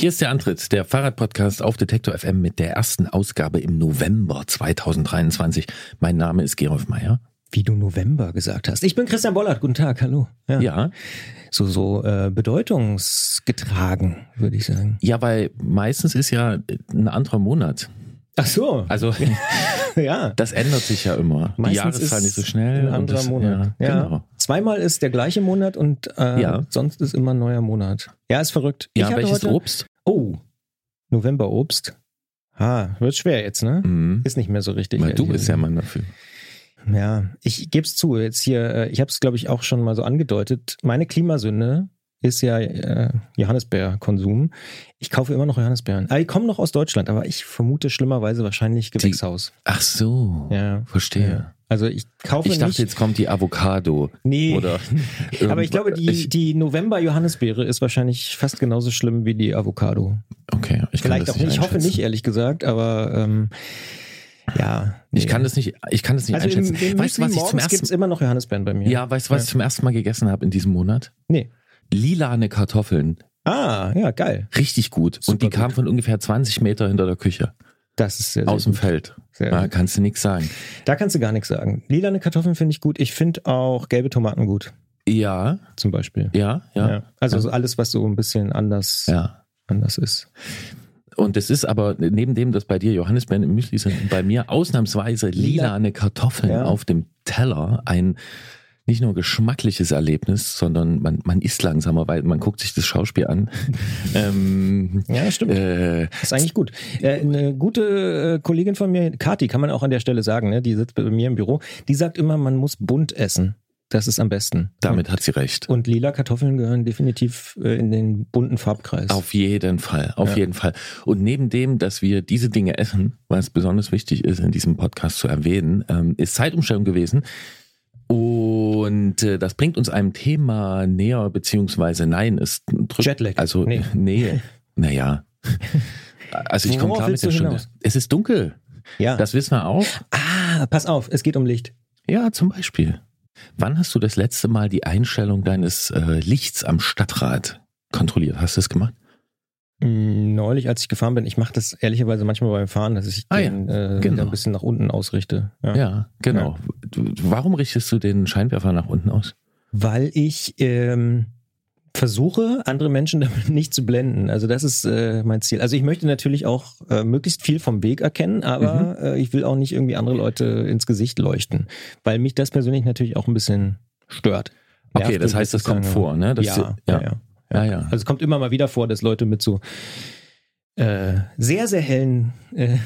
Hier ist der Antritt, der Fahrradpodcast auf Detektor FM mit der ersten Ausgabe im November 2023. Mein Name ist Gerolf Meyer. Wie du November gesagt hast. Ich bin Christian Bollert. Guten Tag, hallo. Ja. ja. So, so äh, bedeutungsgetragen, würde ich sagen. Ja, weil meistens ist ja ein anderer Monat. Ach so. Also ja, das ändert sich ja immer. Meistens Die Jahreszahl nicht so schnell. Ein anderer das, Monat. Ja, ja. Genau. Zweimal ist der gleiche Monat und äh, ja. sonst ist immer ein neuer Monat. Ja, ist verrückt. Ja, welches heute, Obst? Oh, November-Obst. Ah, wird schwer jetzt, ne? Mhm. Ist nicht mehr so richtig. Weil du bist ja Mann dafür. Ja, ich gebe es zu. Jetzt hier, äh, ich habe es glaube ich auch schon mal so angedeutet. Meine Klimasünde ist ja äh, Johannisbeerkonsum. Ich kaufe immer noch Johannisbeeren. Ah, ich komme noch aus Deutschland, aber ich vermute schlimmerweise wahrscheinlich Gewächshaus. Die, ach so. Ja. Verstehe. Ja. Also ich kaufe Ich dachte, nicht, jetzt kommt die Avocado. Nee. Oder aber ich glaube, die, die November-Johannisbeere ist wahrscheinlich fast genauso schlimm wie die Avocado. Okay. Ich Vielleicht auch nicht. Ich hoffe nicht, ehrlich gesagt, aber ähm, ja, nee. ich kann das nicht, ich kann das nicht also einschätzen. Im, im weißt du, was ich zum ersten gibt's immer noch Johannisbeeren bei mir. Ja, weißt du, was ja. ich zum ersten Mal gegessen habe in diesem Monat? Nee. Lilane Kartoffeln. Ah, ja, geil. Richtig gut. Super Und die kamen von ungefähr 20 Meter hinter der Küche. Das ist sehr, sehr Aus dem Feld. Sehr da kannst du nichts sagen. Da kannst du gar nichts sagen. Lilane Kartoffeln finde ich gut. Ich finde auch gelbe Tomaten gut. Ja. Zum Beispiel. Ja, ja. ja. Also ja. Alles, was so ein bisschen anders, ja. anders ist. Und es ist aber neben dem, dass bei dir Johannisbeeren im Müsli sind, bei mir ausnahmsweise lilane Kartoffeln ja. auf dem Teller ein nicht nur geschmackliches Erlebnis, sondern man, man isst langsamer, weil man guckt sich das Schauspiel an. ähm, ja, stimmt. Äh, ist eigentlich gut. Äh, eine gute äh, Kollegin von mir, Kati, kann man auch an der Stelle sagen, ne? die sitzt bei mir im Büro, die sagt immer, man muss bunt essen. Das ist am besten. Damit hat sie recht. Und lila Kartoffeln gehören definitiv äh, in den bunten Farbkreis. Auf jeden Fall, auf ja. jeden Fall. Und neben dem, dass wir diese Dinge essen, was besonders wichtig ist, in diesem Podcast zu erwähnen, ähm, ist Zeitumstellung gewesen. Und äh, das bringt uns einem Thema näher, beziehungsweise nein, es drückt, Jetlag. Also nee, nee naja. Also ich komme klar mit der Stunde. Es ist dunkel. Ja. Das wissen wir auch. Ah, pass auf, es geht um Licht. Ja, zum Beispiel. Wann hast du das letzte Mal die Einstellung deines äh, Lichts am Stadtrat kontrolliert? Hast du das gemacht? Neulich, als ich gefahren bin, ich mache das ehrlicherweise manchmal beim Fahren, dass ich ah, den ja, äh, genau. ein bisschen nach unten ausrichte. Ja, ja genau. Ja. Warum richtest du den Scheinwerfer nach unten aus? Weil ich ähm, versuche, andere Menschen damit nicht zu blenden. Also das ist äh, mein Ziel. Also ich möchte natürlich auch äh, möglichst viel vom Weg erkennen, aber mhm. äh, ich will auch nicht irgendwie andere Leute ins Gesicht leuchten, weil mich das persönlich natürlich auch ein bisschen stört. Okay, das heißt, das kommt vor, ne? Das ja, ja, ja, ja. ja. Also es kommt immer mal wieder vor, dass Leute mit so äh, sehr, sehr hellen äh,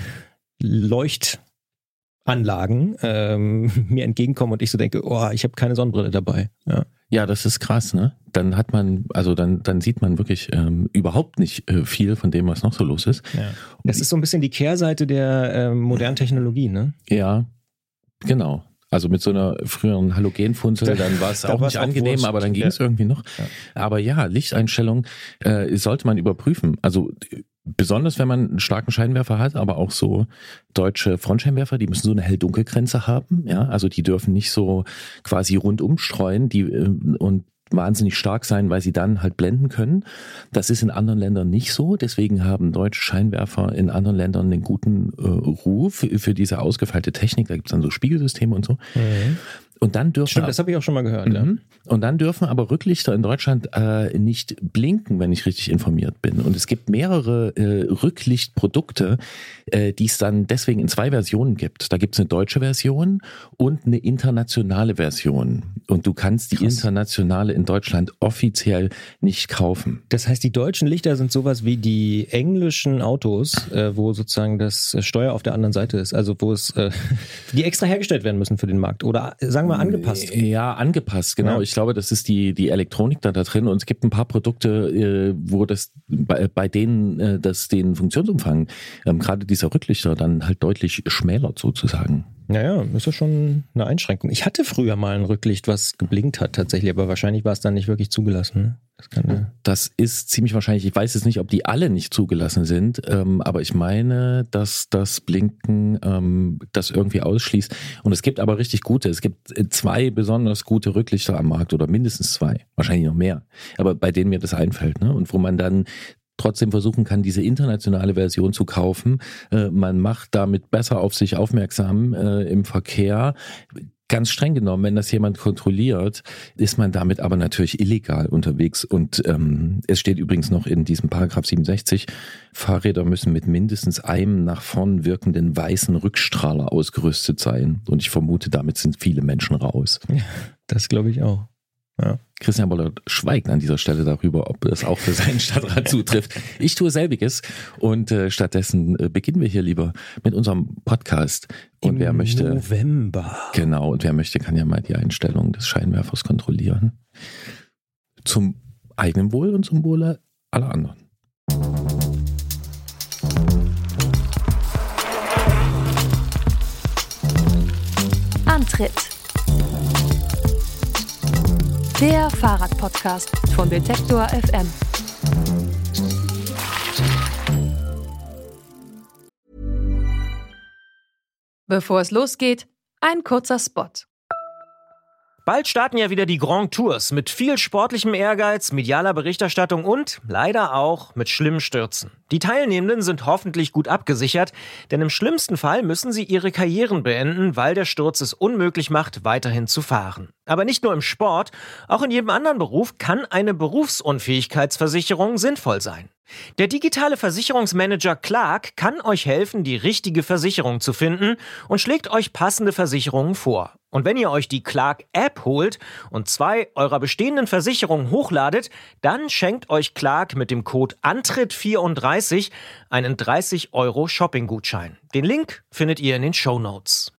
Leuchtanlagen ähm, mir entgegenkommen und ich so denke, oh, ich habe keine Sonnenbrille dabei. Ja. Ja, das ist krass, ne? Dann hat man, also dann, dann sieht man wirklich ähm, überhaupt nicht äh, viel von dem, was noch so los ist. Ja. Das ist so ein bisschen die Kehrseite der äh, modernen Technologie, ne? Ja, genau. Also mit so einer früheren Halogenfunzel, dann war es auch nicht angenehm, auch aber dann ging es ja. irgendwie noch. Ja. Aber ja, Lichteinstellung äh, sollte man überprüfen. Also besonders wenn man einen starken Scheinwerfer hat, aber auch so deutsche Frontscheinwerfer, die müssen so eine hell-dunkel-Grenze haben, ja, also die dürfen nicht so quasi rundum streuen, die äh, und wahnsinnig stark sein, weil sie dann halt blenden können. Das ist in anderen Ländern nicht so. Deswegen haben deutsche Scheinwerfer in anderen Ländern einen guten äh, Ruf für diese ausgefeilte Technik. Da gibt es dann so Spiegelsysteme und so. Mhm. Und dann dürfen Stimmt, das habe ich auch schon mal gehört. Mhm. Ja. Und dann dürfen aber Rücklichter in Deutschland äh, nicht blinken, wenn ich richtig informiert bin. Und es gibt mehrere äh, Rücklichtprodukte, äh, die es dann deswegen in zwei Versionen gibt. Da gibt es eine deutsche Version und eine internationale Version. Und du kannst die Krass. internationale in Deutschland offiziell nicht kaufen. Das heißt, die deutschen Lichter sind sowas wie die englischen Autos, äh, wo sozusagen das Steuer auf der anderen Seite ist. Also wo es, äh, die extra hergestellt werden müssen für den Markt. Oder sagen wir mal angepasst. Ja, angepasst, genau. Ja. Ich glaube, das ist die, die Elektronik da, da drin und es gibt ein paar Produkte, äh, wo das bei, bei denen äh, das den Funktionsumfang, ähm, gerade dieser Rücklichter, dann halt deutlich schmälert sozusagen. Naja, ist ja schon eine Einschränkung. Ich hatte früher mal ein Rücklicht, was geblinkt hat tatsächlich, aber wahrscheinlich war es dann nicht wirklich zugelassen. Ne? Das, kann, das, ist ziemlich wahrscheinlich. Ich weiß jetzt nicht, ob die alle nicht zugelassen sind, ähm, aber ich meine, dass das Blinken ähm, das irgendwie ausschließt. Und es gibt aber richtig gute. Es gibt äh, zwei besonders gute Rücklichter am Markt oder mindestens zwei, wahrscheinlich noch mehr. Aber bei denen mir das einfällt, ne? Und wo man dann trotzdem versuchen kann, diese internationale Version zu kaufen. Äh, man macht damit besser auf sich aufmerksam äh, im Verkehr ganz streng genommen, wenn das jemand kontrolliert, ist man damit aber natürlich illegal unterwegs. Und ähm, es steht übrigens noch in diesem Paragraph 67, Fahrräder müssen mit mindestens einem nach vorn wirkenden weißen Rückstrahler ausgerüstet sein. Und ich vermute, damit sind viele Menschen raus. Das glaube ich auch. Ja. Christian Bollert schweigt an dieser Stelle darüber, ob das auch für seinen Stadtrat zutrifft. Ich tue selbiges und äh, stattdessen äh, beginnen wir hier lieber mit unserem Podcast. Und Im wer möchte. November. Genau, und wer möchte, kann ja mal die Einstellung des Scheinwerfers kontrollieren. Zum eigenen Wohl und zum Wohle aller anderen. Antritt der Fahrradpodcast von Detektor FM. Bevor es losgeht, ein kurzer Spot. Bald starten ja wieder die Grand Tours mit viel sportlichem Ehrgeiz, medialer Berichterstattung und leider auch mit schlimmen Stürzen. Die Teilnehmenden sind hoffentlich gut abgesichert, denn im schlimmsten Fall müssen sie ihre Karrieren beenden, weil der Sturz es unmöglich macht, weiterhin zu fahren. Aber nicht nur im Sport, auch in jedem anderen Beruf kann eine Berufsunfähigkeitsversicherung sinnvoll sein. Der digitale Versicherungsmanager Clark kann euch helfen, die richtige Versicherung zu finden und schlägt euch passende Versicherungen vor. Und wenn ihr euch die Clark App holt und zwei eurer bestehenden Versicherungen hochladet, dann schenkt euch Clark mit dem Code Antritt34 einen 30 Euro Shopping-Gutschein. Den Link findet ihr in den Show Notes.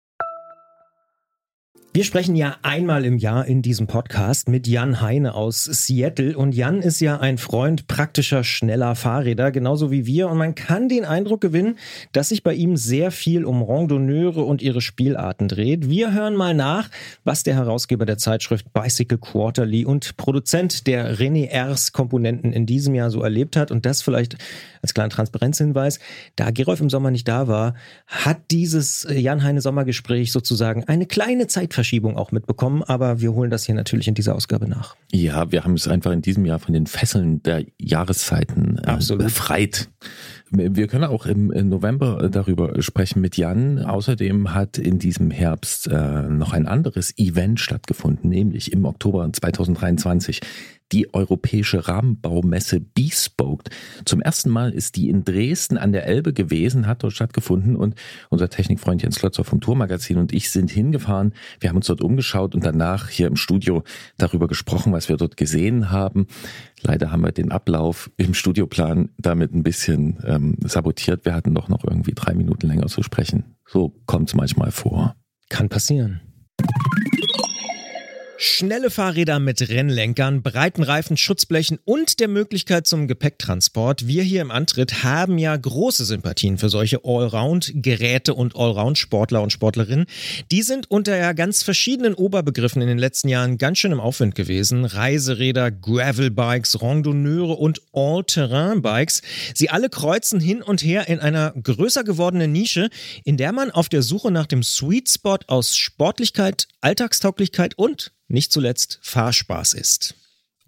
Wir sprechen ja einmal im Jahr in diesem Podcast mit Jan Heine aus Seattle. Und Jan ist ja ein Freund praktischer, schneller Fahrräder, genauso wie wir. Und man kann den Eindruck gewinnen, dass sich bei ihm sehr viel um Randonneure und ihre Spielarten dreht. Wir hören mal nach, was der Herausgeber der Zeitschrift Bicycle Quarterly und Produzent der René Ers Komponenten in diesem Jahr so erlebt hat. Und das vielleicht als kleinen Transparenzhinweis, da Gerolf im Sommer nicht da war, hat dieses Jan Heine Sommergespräch sozusagen eine kleine Zeit Zeitverschiebung auch mitbekommen, aber wir holen das hier natürlich in dieser Ausgabe nach. Ja, wir haben es einfach in diesem Jahr von den Fesseln der Jahreszeiten äh, befreit. Wir können auch im November darüber sprechen mit Jan. Außerdem hat in diesem Herbst äh, noch ein anderes Event stattgefunden, nämlich im Oktober 2023 die europäische Rahmenbaumesse Bespoke. Zum ersten Mal ist die in Dresden an der Elbe gewesen, hat dort stattgefunden und unser Technikfreund Jens Klötzer vom Tourmagazin und ich sind hingefahren. Wir haben uns dort umgeschaut und danach hier im Studio darüber gesprochen, was wir dort gesehen haben. Leider haben wir den Ablauf im Studioplan damit ein bisschen ähm, sabotiert. Wir hatten doch noch irgendwie drei Minuten länger zu sprechen. So kommt es manchmal vor. Kann passieren. Schnelle Fahrräder mit Rennlenkern, breiten Reifen, Schutzblechen und der Möglichkeit zum Gepäcktransport. Wir hier im Antritt haben ja große Sympathien für solche Allround-Geräte und Allround-Sportler und Sportlerinnen. Die sind unter ja ganz verschiedenen Oberbegriffen in den letzten Jahren ganz schön im Aufwind gewesen. Reiseräder, Gravelbikes, Randonneure und All-Terrain-Bikes. Sie alle kreuzen hin und her in einer größer gewordenen Nische, in der man auf der Suche nach dem Sweet Spot aus Sportlichkeit, Alltagstauglichkeit und nicht zuletzt Fahrspaß ist.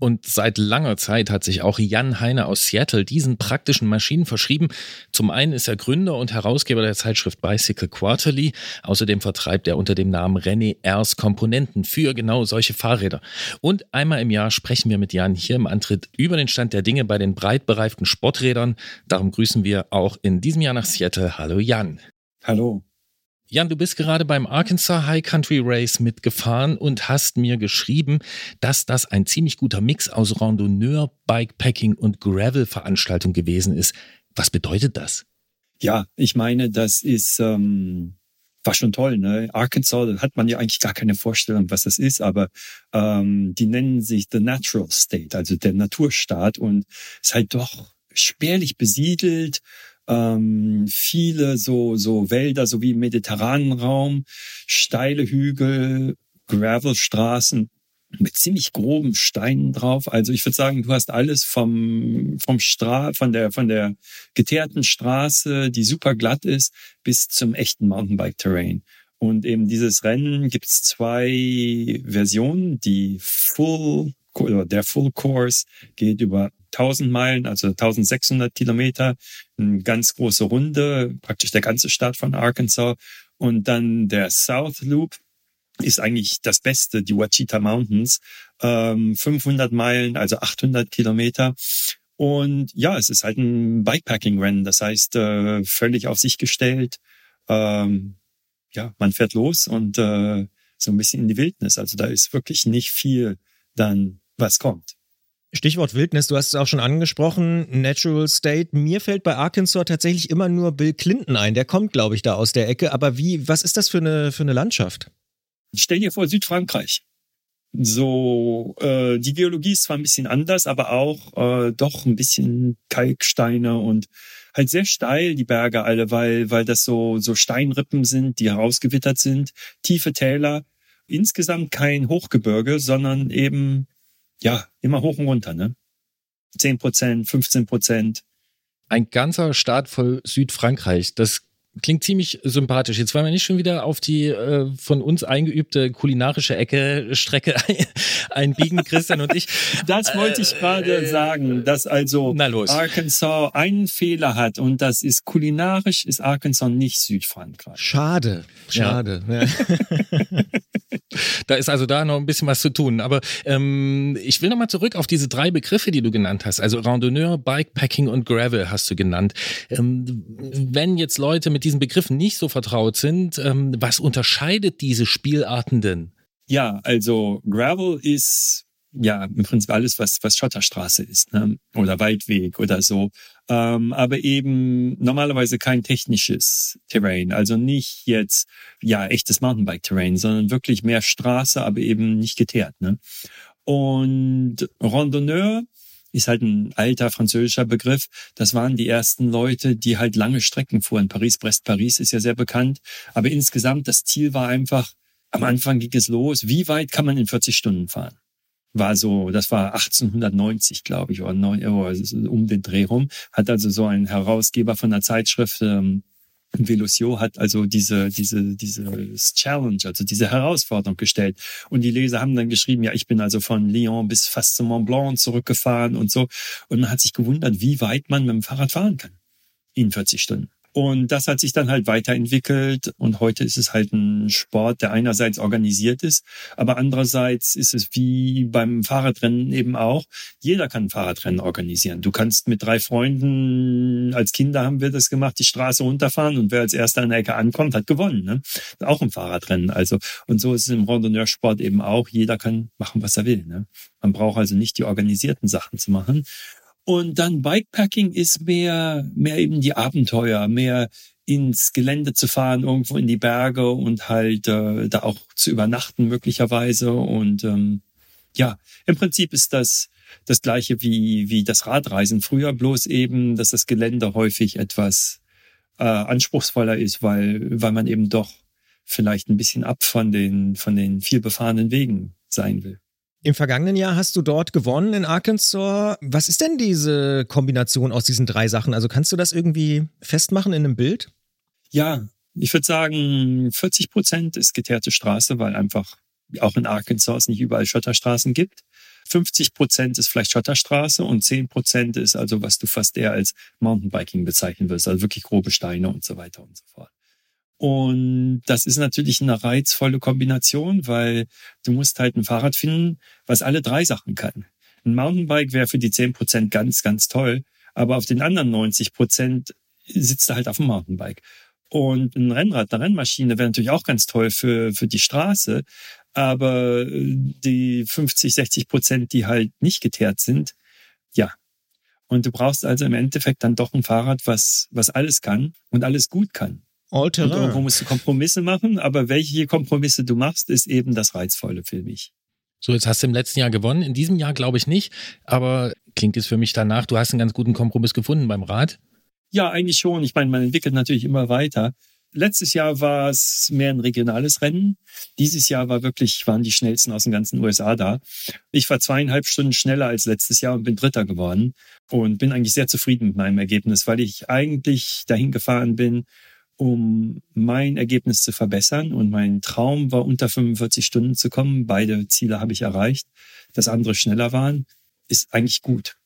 Und seit langer Zeit hat sich auch Jan Heine aus Seattle diesen praktischen Maschinen verschrieben. Zum einen ist er Gründer und Herausgeber der Zeitschrift Bicycle Quarterly. Außerdem vertreibt er unter dem Namen René Ers Komponenten für genau solche Fahrräder. Und einmal im Jahr sprechen wir mit Jan hier im Antritt über den Stand der Dinge bei den breit bereiften Sporträdern. Darum grüßen wir auch in diesem Jahr nach Seattle. Hallo Jan. Hallo. Jan, du bist gerade beim Arkansas High Country Race mitgefahren und hast mir geschrieben, dass das ein ziemlich guter Mix aus Randonneur, Bikepacking und Gravel-Veranstaltung gewesen ist. Was bedeutet das? Ja, ich meine, das ist ähm, war schon toll. Ne? Arkansas da hat man ja eigentlich gar keine Vorstellung, was das ist, aber ähm, die nennen sich the Natural State, also der Naturstaat und ist halt doch spärlich besiedelt ähm, viele so, so Wälder, so wie im mediterranen Raum, steile Hügel, Gravelstraßen mit ziemlich groben Steinen drauf. Also ich würde sagen, du hast alles vom, vom Stra von der, von der geteerten Straße, die super glatt ist, bis zum echten Mountainbike-Terrain. Und eben dieses Rennen gibt es zwei Versionen. Die Full, oder der Full Course geht über 1000 Meilen, also 1600 Kilometer, eine ganz große Runde, praktisch der ganze Staat von Arkansas. Und dann der South Loop ist eigentlich das Beste, die Wachita Mountains, ähm, 500 Meilen, also 800 Kilometer. Und ja, es ist halt ein Bikepacking-Rennen, das heißt äh, völlig auf sich gestellt. Ähm, ja, man fährt los und äh, so ein bisschen in die Wildnis. Also da ist wirklich nicht viel dann, was kommt. Stichwort Wildnis, du hast es auch schon angesprochen, Natural State. Mir fällt bei Arkansas tatsächlich immer nur Bill Clinton ein. Der kommt, glaube ich, da aus der Ecke. Aber wie, was ist das für eine, für eine Landschaft? Stell dir vor, Südfrankreich. So, äh, die Geologie ist zwar ein bisschen anders, aber auch äh, doch ein bisschen Kalksteine und halt sehr steil die Berge alle, weil weil das so so Steinrippen sind, die herausgewittert sind, tiefe Täler. Insgesamt kein Hochgebirge, sondern eben ja, immer hoch und runter, ne? 10 Prozent, 15 Prozent. Ein ganzer Staat voll Südfrankreich. Das klingt ziemlich sympathisch. Jetzt wollen wir nicht schon wieder auf die äh, von uns eingeübte kulinarische Ecke Strecke einbiegen, Christian und ich. Das wollte ich gerade äh, sagen, dass also Arkansas einen Fehler hat und das ist kulinarisch ist Arkansas nicht Südfrankreich. Schade, schade. Ja. da ist also da noch ein bisschen was zu tun. Aber ähm, ich will nochmal zurück auf diese drei Begriffe, die du genannt hast. Also Randonneur, Bikepacking und Gravel hast du genannt. Ähm, wenn jetzt Leute mit diesen Begriffen nicht so vertraut sind, ähm, was unterscheidet diese Spielarten denn? Ja, also Gravel ist ja im Prinzip alles, was, was Schotterstraße ist ne? oder Waldweg oder so. Ähm, aber eben normalerweise kein technisches Terrain. Also nicht jetzt ja echtes Mountainbike-Terrain, sondern wirklich mehr Straße, aber eben nicht geteert. Ne? Und Randonneur ist halt ein alter französischer Begriff. Das waren die ersten Leute, die halt lange Strecken fuhren. Paris, Brest, Paris ist ja sehr bekannt. Aber insgesamt das Ziel war einfach, am Anfang ging es los. Wie weit kann man in 40 Stunden fahren? War so, das war 1890, glaube ich, oder um den Dreh rum. Hat also so ein Herausgeber von der Zeitschrift ähm, Velocio hat also diese, diese, diese Challenge, also diese Herausforderung gestellt. Und die Leser haben dann geschrieben, ja, ich bin also von Lyon bis fast zum Mont Blanc zurückgefahren und so. Und man hat sich gewundert, wie weit man mit dem Fahrrad fahren kann. In 40 Stunden. Und das hat sich dann halt weiterentwickelt und heute ist es halt ein Sport, der einerseits organisiert ist, aber andererseits ist es wie beim Fahrradrennen eben auch. Jeder kann ein Fahrradrennen organisieren. Du kannst mit drei Freunden, als Kinder haben wir das gemacht, die Straße runterfahren und wer als erster an der Ecke ankommt, hat gewonnen. Ne? Auch im Fahrradrennen. Also, und so ist es im Randonneursport eben auch. Jeder kann machen, was er will. Ne? Man braucht also nicht die organisierten Sachen zu machen. Und dann Bikepacking ist mehr, mehr eben die Abenteuer, mehr ins Gelände zu fahren, irgendwo in die Berge und halt äh, da auch zu übernachten möglicherweise. Und ähm, ja, im Prinzip ist das das gleiche wie, wie das Radreisen früher, bloß eben, dass das Gelände häufig etwas äh, anspruchsvoller ist, weil, weil man eben doch vielleicht ein bisschen ab von den, von den viel befahrenen Wegen sein will. Im vergangenen Jahr hast du dort gewonnen in Arkansas. Was ist denn diese Kombination aus diesen drei Sachen? Also kannst du das irgendwie festmachen in einem Bild? Ja, ich würde sagen, 40 Prozent ist geteerte Straße, weil einfach auch in Arkansas es nicht überall Schotterstraßen gibt. 50 Prozent ist vielleicht Schotterstraße und 10 Prozent ist also, was du fast eher als Mountainbiking bezeichnen wirst, also wirklich grobe Steine und so weiter und so fort. Und das ist natürlich eine reizvolle Kombination, weil du musst halt ein Fahrrad finden, was alle drei Sachen kann. Ein Mountainbike wäre für die zehn Prozent ganz, ganz toll, aber auf den anderen 90 Prozent sitzt du halt auf dem Mountainbike. Und ein Rennrad, eine Rennmaschine wäre natürlich auch ganz toll für, für die Straße, aber die 50, 60 Prozent, die halt nicht geteert sind, ja. Und du brauchst also im Endeffekt dann doch ein Fahrrad, was, was alles kann und alles gut kann. All-Terrain. Und irgendwo musst du Kompromisse machen, aber welche Kompromisse du machst, ist eben das Reizvolle für mich. So, jetzt hast du im letzten Jahr gewonnen. In diesem Jahr glaube ich nicht, aber klingt es für mich danach, du hast einen ganz guten Kompromiss gefunden beim Rad? Ja, eigentlich schon. Ich meine, man entwickelt natürlich immer weiter. Letztes Jahr war es mehr ein regionales Rennen. Dieses Jahr war wirklich, waren die schnellsten aus den ganzen USA da. Ich war zweieinhalb Stunden schneller als letztes Jahr und bin Dritter geworden und bin eigentlich sehr zufrieden mit meinem Ergebnis, weil ich eigentlich dahin gefahren bin, um mein Ergebnis zu verbessern. Und mein Traum war, unter 45 Stunden zu kommen. Beide Ziele habe ich erreicht. Dass andere schneller waren, ist eigentlich gut.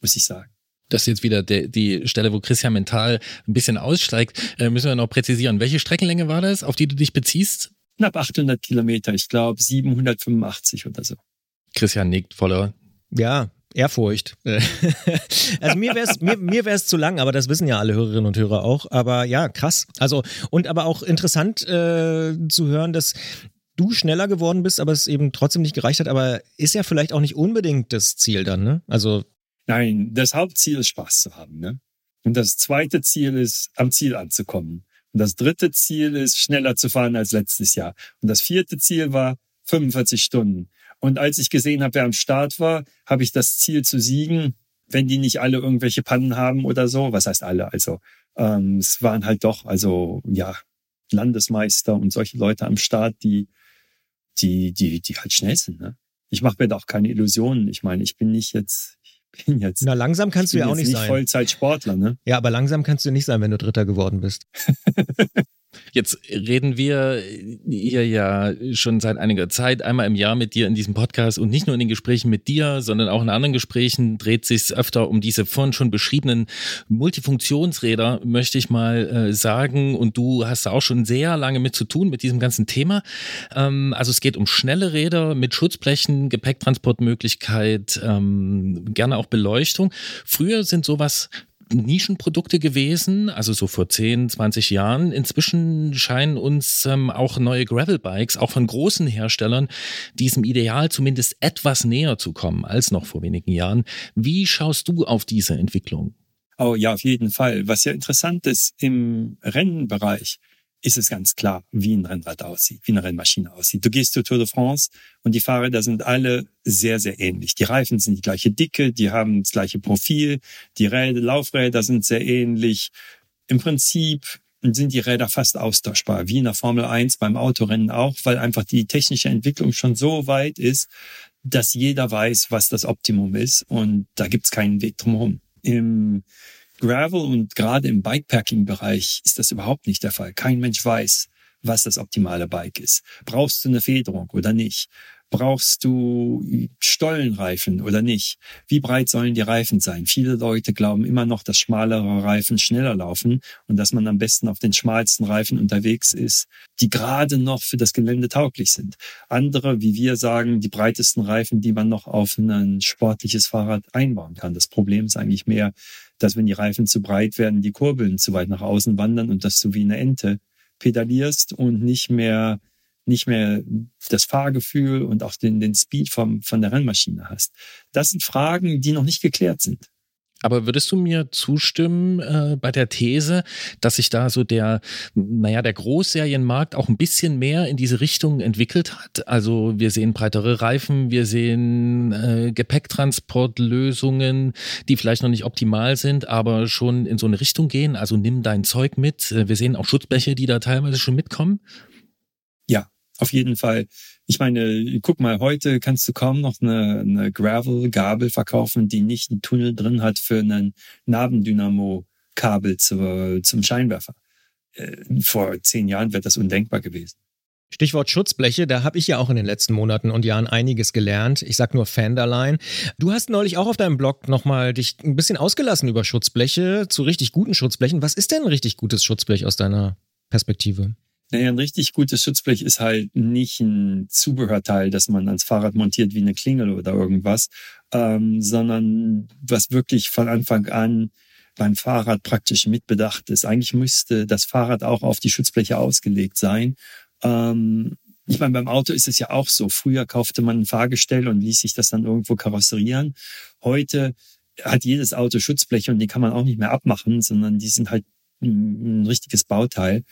muss ich sagen. Das ist jetzt wieder der, die Stelle, wo Christian mental ein bisschen aussteigt. Äh, müssen wir noch präzisieren. Welche Streckenlänge war das, auf die du dich beziehst? Knapp 800 Kilometer, ich glaube 785 oder so. Christian nickt voller. Ja, Ehrfurcht. also mir wäre es mir, mir wär's zu lang, aber das wissen ja alle Hörerinnen und Hörer auch. Aber ja, krass. Also und aber auch interessant äh, zu hören, dass du schneller geworden bist, aber es eben trotzdem nicht gereicht hat. Aber ist ja vielleicht auch nicht unbedingt das Ziel dann, ne? Also Nein, das Hauptziel ist Spaß zu haben, ne? Und das zweite Ziel ist, am Ziel anzukommen. Und das dritte Ziel ist, schneller zu fahren als letztes Jahr. Und das vierte Ziel war 45 Stunden. Und als ich gesehen habe, wer am Start war, habe ich das Ziel zu siegen, wenn die nicht alle irgendwelche Pannen haben oder so. Was heißt alle? Also ähm, es waren halt doch, also ja, Landesmeister und solche Leute am Start, die, die, die, die halt schnell sind. Ne? Ich mache mir da auch keine Illusionen. Ich meine, ich bin nicht jetzt, ich bin jetzt. Na, langsam kannst du ja auch nicht, nicht sein. Vollzeitsportler, ne? Ja, aber langsam kannst du nicht sein, wenn du Dritter geworden bist. Jetzt reden wir hier ja schon seit einiger Zeit einmal im Jahr mit dir in diesem Podcast und nicht nur in den Gesprächen mit dir, sondern auch in anderen Gesprächen dreht sich öfter um diese vorhin schon beschriebenen Multifunktionsräder, möchte ich mal äh, sagen. Und du hast da auch schon sehr lange mit zu tun mit diesem ganzen Thema. Ähm, also es geht um schnelle Räder mit Schutzblechen, Gepäcktransportmöglichkeit, ähm, gerne auch Beleuchtung. Früher sind sowas Nischenprodukte gewesen, also so vor 10, 20 Jahren. Inzwischen scheinen uns ähm, auch neue Gravelbikes, auch von großen Herstellern, diesem Ideal zumindest etwas näher zu kommen als noch vor wenigen Jahren. Wie schaust du auf diese Entwicklung? Oh ja, auf jeden Fall. Was ja interessant ist im Rennenbereich, ist es ganz klar, wie ein Rennrad aussieht, wie eine Rennmaschine aussieht. Du gehst zur Tour de France und die Fahrräder sind alle sehr, sehr ähnlich. Die Reifen sind die gleiche Dicke, die haben das gleiche Profil, die Räder, Laufräder sind sehr ähnlich. Im Prinzip sind die Räder fast austauschbar, wie in der Formel 1 beim Autorennen auch, weil einfach die technische Entwicklung schon so weit ist, dass jeder weiß, was das Optimum ist und da gibt's keinen Weg drumherum. Gravel und gerade im Bikepacking-Bereich ist das überhaupt nicht der Fall. Kein Mensch weiß, was das optimale Bike ist. Brauchst du eine Federung oder nicht? Brauchst du Stollenreifen oder nicht? Wie breit sollen die Reifen sein? Viele Leute glauben immer noch, dass schmalere Reifen schneller laufen und dass man am besten auf den schmalsten Reifen unterwegs ist, die gerade noch für das Gelände tauglich sind. Andere, wie wir sagen, die breitesten Reifen, die man noch auf ein sportliches Fahrrad einbauen kann. Das Problem ist eigentlich mehr, dass wenn die Reifen zu breit werden, die Kurbeln zu weit nach außen wandern und dass du wie eine Ente pedalierst und nicht mehr nicht mehr das Fahrgefühl und auch den, den Speed vom, von der Rennmaschine hast. Das sind Fragen, die noch nicht geklärt sind. Aber würdest du mir zustimmen äh, bei der These, dass sich da so der, naja, der Großserienmarkt auch ein bisschen mehr in diese Richtung entwickelt hat? Also wir sehen breitere Reifen, wir sehen äh, Gepäcktransportlösungen, die vielleicht noch nicht optimal sind, aber schon in so eine Richtung gehen. Also nimm dein Zeug mit. Äh, wir sehen auch Schutzbleche, die da teilweise schon mitkommen. Auf jeden Fall. Ich meine, guck mal, heute kannst du kaum noch eine, eine Gravel-Gabel verkaufen, die nicht einen Tunnel drin hat für einen Nabendynamo-Kabel zu, zum Scheinwerfer. Äh, vor zehn Jahren wäre das undenkbar gewesen. Stichwort Schutzbleche, da habe ich ja auch in den letzten Monaten und Jahren einiges gelernt. Ich sag nur Fenderline. Du hast neulich auch auf deinem Blog nochmal dich ein bisschen ausgelassen über Schutzbleche, zu richtig guten Schutzblechen. Was ist denn ein richtig gutes Schutzblech aus deiner Perspektive? Naja, ein richtig gutes Schutzblech ist halt nicht ein Zubehörteil, das man ans Fahrrad montiert wie eine Klingel oder irgendwas, ähm, sondern was wirklich von Anfang an beim Fahrrad praktisch mitbedacht ist. Eigentlich müsste das Fahrrad auch auf die Schutzbleche ausgelegt sein. Ähm, ich meine, beim Auto ist es ja auch so. Früher kaufte man ein Fahrgestell und ließ sich das dann irgendwo karosserieren. Heute hat jedes Auto Schutzbleche und die kann man auch nicht mehr abmachen, sondern die sind halt ein, ein richtiges Bauteil.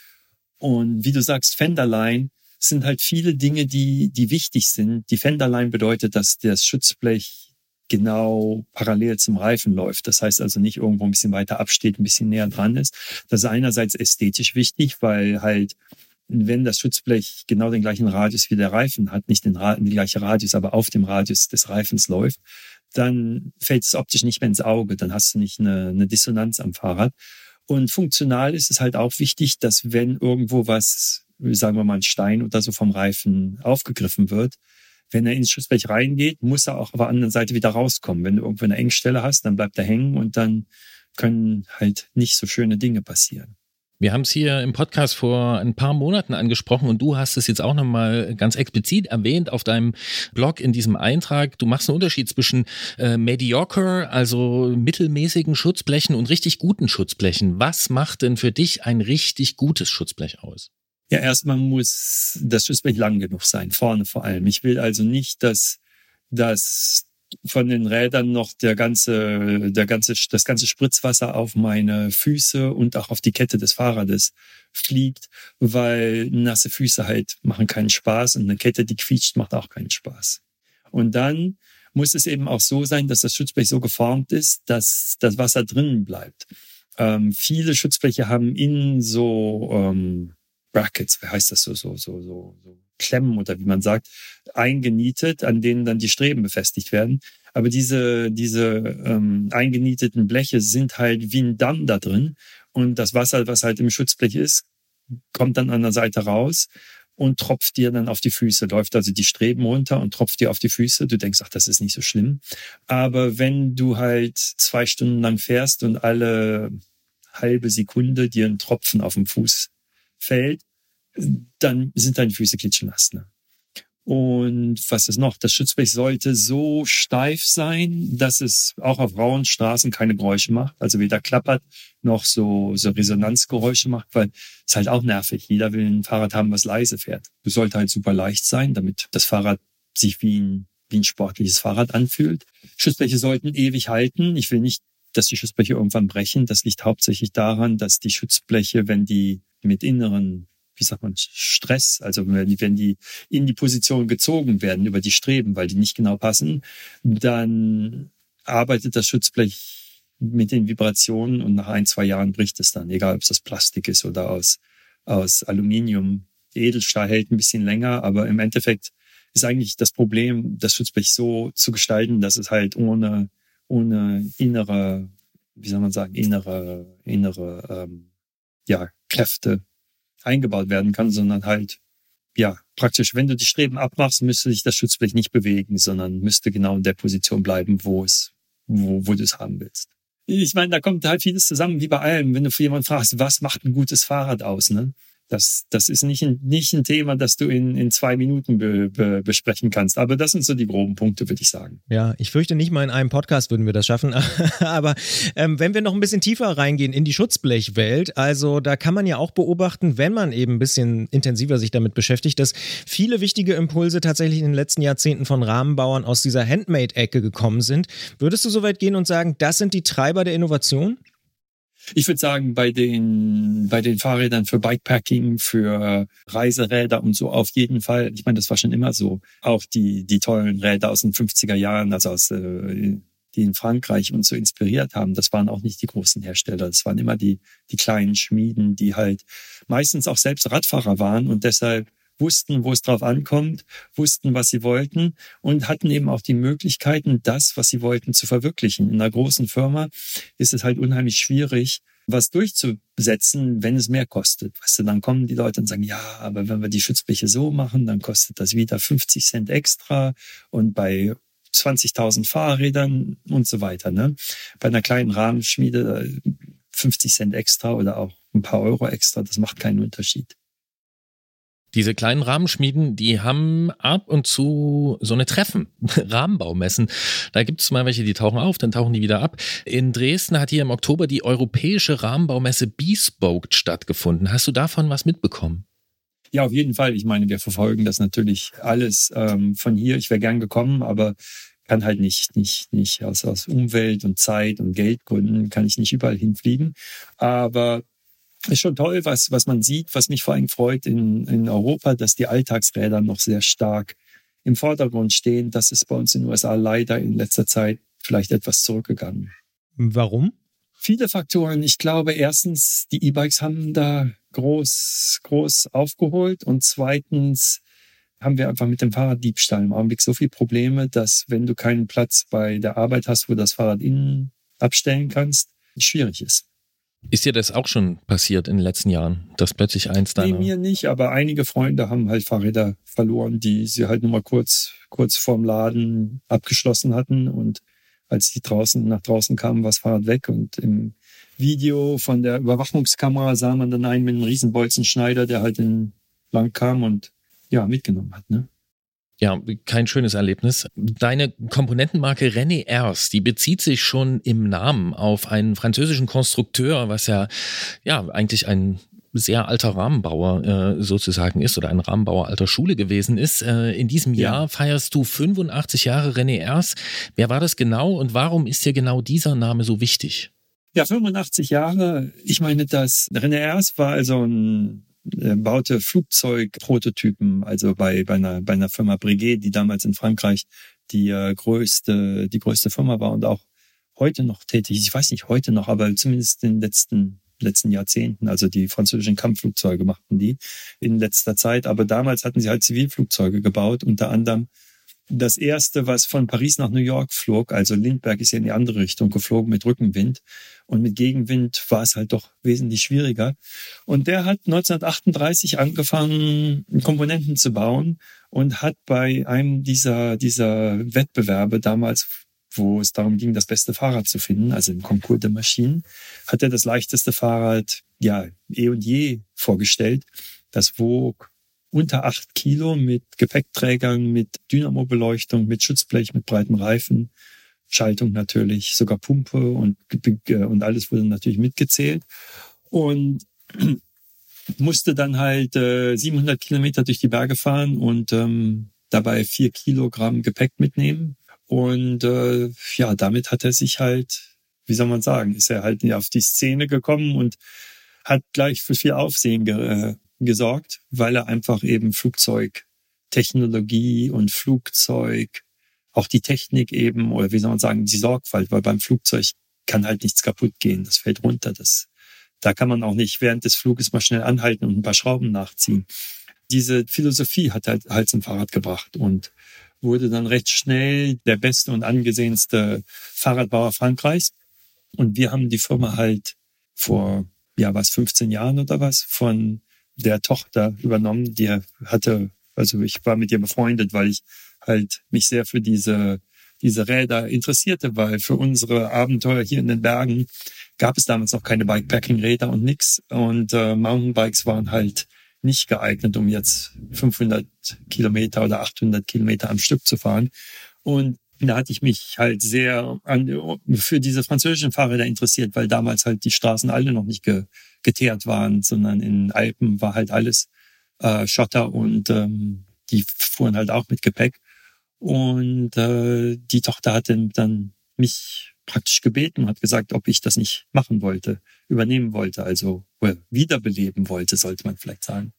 Und wie du sagst, Fenderline sind halt viele Dinge, die, die wichtig sind. Die Fenderline bedeutet, dass das Schutzblech genau parallel zum Reifen läuft. Das heißt also nicht irgendwo ein bisschen weiter absteht, ein bisschen näher dran ist. Das ist einerseits ästhetisch wichtig, weil halt, wenn das Schutzblech genau den gleichen Radius wie der Reifen hat, nicht den, den gleichen Radius, aber auf dem Radius des Reifens läuft, dann fällt es optisch nicht mehr ins Auge. Dann hast du nicht eine, eine Dissonanz am Fahrrad. Und funktional ist es halt auch wichtig, dass wenn irgendwo was, sagen wir mal ein Stein oder so vom Reifen aufgegriffen wird, Wenn er ins Schutzblech reingeht, muss er auch auf der anderen Seite wieder rauskommen. Wenn du irgendwo eine Engstelle hast, dann bleibt er hängen und dann können halt nicht so schöne Dinge passieren. Wir haben es hier im Podcast vor ein paar Monaten angesprochen und du hast es jetzt auch nochmal ganz explizit erwähnt auf deinem Blog in diesem Eintrag. Du machst einen Unterschied zwischen äh, mediocre, also mittelmäßigen Schutzblechen und richtig guten Schutzblechen. Was macht denn für dich ein richtig gutes Schutzblech aus? Ja, erstmal muss das Schutzblech lang genug sein, vorne vor allem. Ich will also nicht, dass, dass von den Rädern noch der ganze, der ganze, das ganze Spritzwasser auf meine Füße und auch auf die Kette des Fahrrades fliegt, weil nasse Füße halt machen keinen Spaß und eine Kette, die quietscht, macht auch keinen Spaß. Und dann muss es eben auch so sein, dass das Schutzblech so geformt ist, dass das Wasser drinnen bleibt. Ähm, viele Schutzbleche haben innen so ähm, Brackets, wie heißt das so, so, so, so, so Klemmen oder wie man sagt, eingenietet, an denen dann die Streben befestigt werden. Aber diese, diese ähm, eingenieteten Bleche sind halt wie ein Damm da drin. Und das Wasser, was halt im Schutzblech ist, kommt dann an der Seite raus und tropft dir dann auf die Füße, läuft also die Streben runter und tropft dir auf die Füße. Du denkst, ach, das ist nicht so schlimm. Aber wenn du halt zwei Stunden lang fährst und alle halbe Sekunde dir ein Tropfen auf dem Fuß fällt, dann sind deine Füße klitschnass. Ne? Und was ist noch? Das Schutzblech sollte so steif sein, dass es auch auf rauen Straßen keine Geräusche macht. Also weder klappert noch so, so Resonanzgeräusche macht, weil es halt auch nervig. Jeder will ein Fahrrad haben, was leise fährt. Es sollte halt super leicht sein, damit das Fahrrad sich wie ein, wie ein sportliches Fahrrad anfühlt. Schutzbleche sollten ewig halten. Ich will nicht, dass die Schutzbleche irgendwann brechen. Das liegt hauptsächlich daran, dass die Schutzbleche, wenn die mit inneren wie sagt man, Stress, also wenn die, wenn die in die Position gezogen werden über die Streben, weil die nicht genau passen, dann arbeitet das Schutzblech mit den Vibrationen und nach ein, zwei Jahren bricht es dann, egal ob es das Plastik ist oder aus, aus Aluminium. Edelstahl hält ein bisschen länger, aber im Endeffekt ist eigentlich das Problem, das Schutzblech so zu gestalten, dass es halt ohne, ohne innere, wie soll man sagen, innere, innere ähm, ja, Kräfte eingebaut werden kann, sondern halt, ja, praktisch, wenn du die Streben abmachst, müsste sich das Schutzblech nicht bewegen, sondern müsste genau in der Position bleiben, wo es, wo, wo du es haben willst. Ich meine, da kommt halt vieles zusammen, wie bei allem. Wenn du jemanden fragst, was macht ein gutes Fahrrad aus, ne? Das, das ist nicht ein, nicht ein Thema, das du in, in zwei Minuten be, be, besprechen kannst. Aber das sind so die groben Punkte, würde ich sagen. Ja, ich fürchte nicht mal in einem Podcast würden wir das schaffen. Aber ähm, wenn wir noch ein bisschen tiefer reingehen in die Schutzblechwelt, also da kann man ja auch beobachten, wenn man eben ein bisschen intensiver sich damit beschäftigt, dass viele wichtige Impulse tatsächlich in den letzten Jahrzehnten von Rahmenbauern aus dieser Handmade-Ecke gekommen sind. Würdest du so weit gehen und sagen, das sind die Treiber der Innovation? Ich würde sagen, bei den, bei den Fahrrädern für Bikepacking, für Reiseräder und so auf jeden Fall. Ich meine, das war schon immer so. Auch die, die tollen Räder aus den 50er Jahren, also aus, äh, die in Frankreich uns so inspiriert haben, das waren auch nicht die großen Hersteller. Das waren immer die, die kleinen Schmieden, die halt meistens auch selbst Radfahrer waren und deshalb wussten, wo es drauf ankommt, wussten, was sie wollten und hatten eben auch die Möglichkeiten, das, was sie wollten, zu verwirklichen. In einer großen Firma ist es halt unheimlich schwierig, was durchzusetzen, wenn es mehr kostet. Weißt du, dann kommen die Leute und sagen, ja, aber wenn wir die Schutzbleche so machen, dann kostet das wieder 50 Cent extra und bei 20.000 Fahrrädern und so weiter. Ne? Bei einer kleinen Rahmenschmiede 50 Cent extra oder auch ein paar Euro extra, das macht keinen Unterschied. Diese kleinen Rahmenschmieden, die haben ab und zu so eine Treffen, Rahmenbaumessen. Da gibt es mal welche, die tauchen auf, dann tauchen die wieder ab. In Dresden hat hier im Oktober die europäische Rahmenbaumesse Bespoke stattgefunden. Hast du davon was mitbekommen? Ja, auf jeden Fall. Ich meine, wir verfolgen das natürlich alles ähm, von hier. Ich wäre gern gekommen, aber kann halt nicht, nicht, nicht aus, aus Umwelt und Zeit und Geldgründen kann ich nicht überall hinfliegen. Aber ist schon toll, was, was man sieht, was mich vor allem freut in, in Europa, dass die Alltagsräder noch sehr stark im Vordergrund stehen. Das ist bei uns in den USA leider in letzter Zeit vielleicht etwas zurückgegangen. Warum? Viele Faktoren. Ich glaube, erstens, die E-Bikes haben da groß, groß aufgeholt und zweitens haben wir einfach mit dem Fahrraddiebstahl im Augenblick so viele Probleme, dass wenn du keinen Platz bei der Arbeit hast, wo du das Fahrrad innen abstellen kannst, schwierig ist. Ist dir das auch schon passiert in den letzten Jahren, dass plötzlich eins deiner... Nee, mir nicht, aber einige Freunde haben halt Fahrräder verloren, die sie halt nur mal kurz, kurz vorm Laden abgeschlossen hatten und als die draußen nach draußen kamen, war das Fahrrad weg und im Video von der Überwachungskamera sah man dann einen mit einem Riesenbolzenschneider, der halt in lang kam und ja, mitgenommen hat, ne? Ja, kein schönes Erlebnis. Deine Komponentenmarke René Ers, die bezieht sich schon im Namen auf einen französischen Konstrukteur, was ja, ja, eigentlich ein sehr alter Rahmenbauer äh, sozusagen ist oder ein Rahmenbauer alter Schule gewesen ist. Äh, in diesem ja. Jahr feierst du 85 Jahre René Ers. Wer war das genau und warum ist dir genau dieser Name so wichtig? Ja, 85 Jahre. Ich meine, das René Ers war also ein baute Flugzeugprototypen, also bei, bei, einer, bei einer Firma Breguet, die damals in Frankreich die äh, größte, die größte Firma war und auch heute noch tätig. Ich weiß nicht heute noch, aber zumindest in den letzten, letzten Jahrzehnten. Also die französischen Kampfflugzeuge machten die in letzter Zeit. Aber damals hatten sie halt Zivilflugzeuge gebaut, unter anderem das erste, was von Paris nach New York flog, also Lindbergh ist ja in die andere Richtung geflogen mit Rückenwind. Und mit Gegenwind war es halt doch wesentlich schwieriger. Und der hat 1938 angefangen, Komponenten zu bauen und hat bei einem dieser, dieser Wettbewerbe damals, wo es darum ging, das beste Fahrrad zu finden, also im Concours de Maschinen, hat er das leichteste Fahrrad, ja, eh und je vorgestellt. Das wog unter acht Kilo mit Gepäckträgern, mit Dynamo-Beleuchtung, mit Schutzblech, mit breiten Reifen, Schaltung natürlich, sogar Pumpe und, und alles wurde natürlich mitgezählt. Und musste dann halt äh, 700 Kilometer durch die Berge fahren und ähm, dabei vier Kilogramm Gepäck mitnehmen. Und äh, ja, damit hat er sich halt, wie soll man sagen, ist er halt auf die Szene gekommen und hat gleich für viel Aufsehen ge äh, gesorgt, weil er einfach eben Flugzeugtechnologie und Flugzeug, auch die Technik eben, oder wie soll man sagen, die Sorgfalt, weil beim Flugzeug kann halt nichts kaputt gehen, das fällt runter, das, da kann man auch nicht während des Fluges mal schnell anhalten und ein paar Schrauben nachziehen. Diese Philosophie hat halt, halt zum Fahrrad gebracht und wurde dann recht schnell der beste und angesehenste Fahrradbauer Frankreichs. Und wir haben die Firma halt vor, ja, was, 15 Jahren oder was, von der Tochter übernommen. Die hatte, also ich war mit ihr befreundet, weil ich halt mich sehr für diese, diese Räder interessierte, weil für unsere Abenteuer hier in den Bergen gab es damals noch keine Bikepacking-Räder und nix. Und äh, Mountainbikes waren halt nicht geeignet, um jetzt 500 Kilometer oder 800 Kilometer am Stück zu fahren. Und da hatte ich mich halt sehr an, für diese französischen Fahrräder interessiert, weil damals halt die Straßen alle noch nicht ge, geteert waren, sondern in Alpen war halt alles äh, Schotter und ähm, die fuhren halt auch mit Gepäck. Und äh, die Tochter hatte dann mich praktisch gebeten und hat gesagt, ob ich das nicht machen wollte, übernehmen wollte, also wiederbeleben wollte, sollte man vielleicht sagen.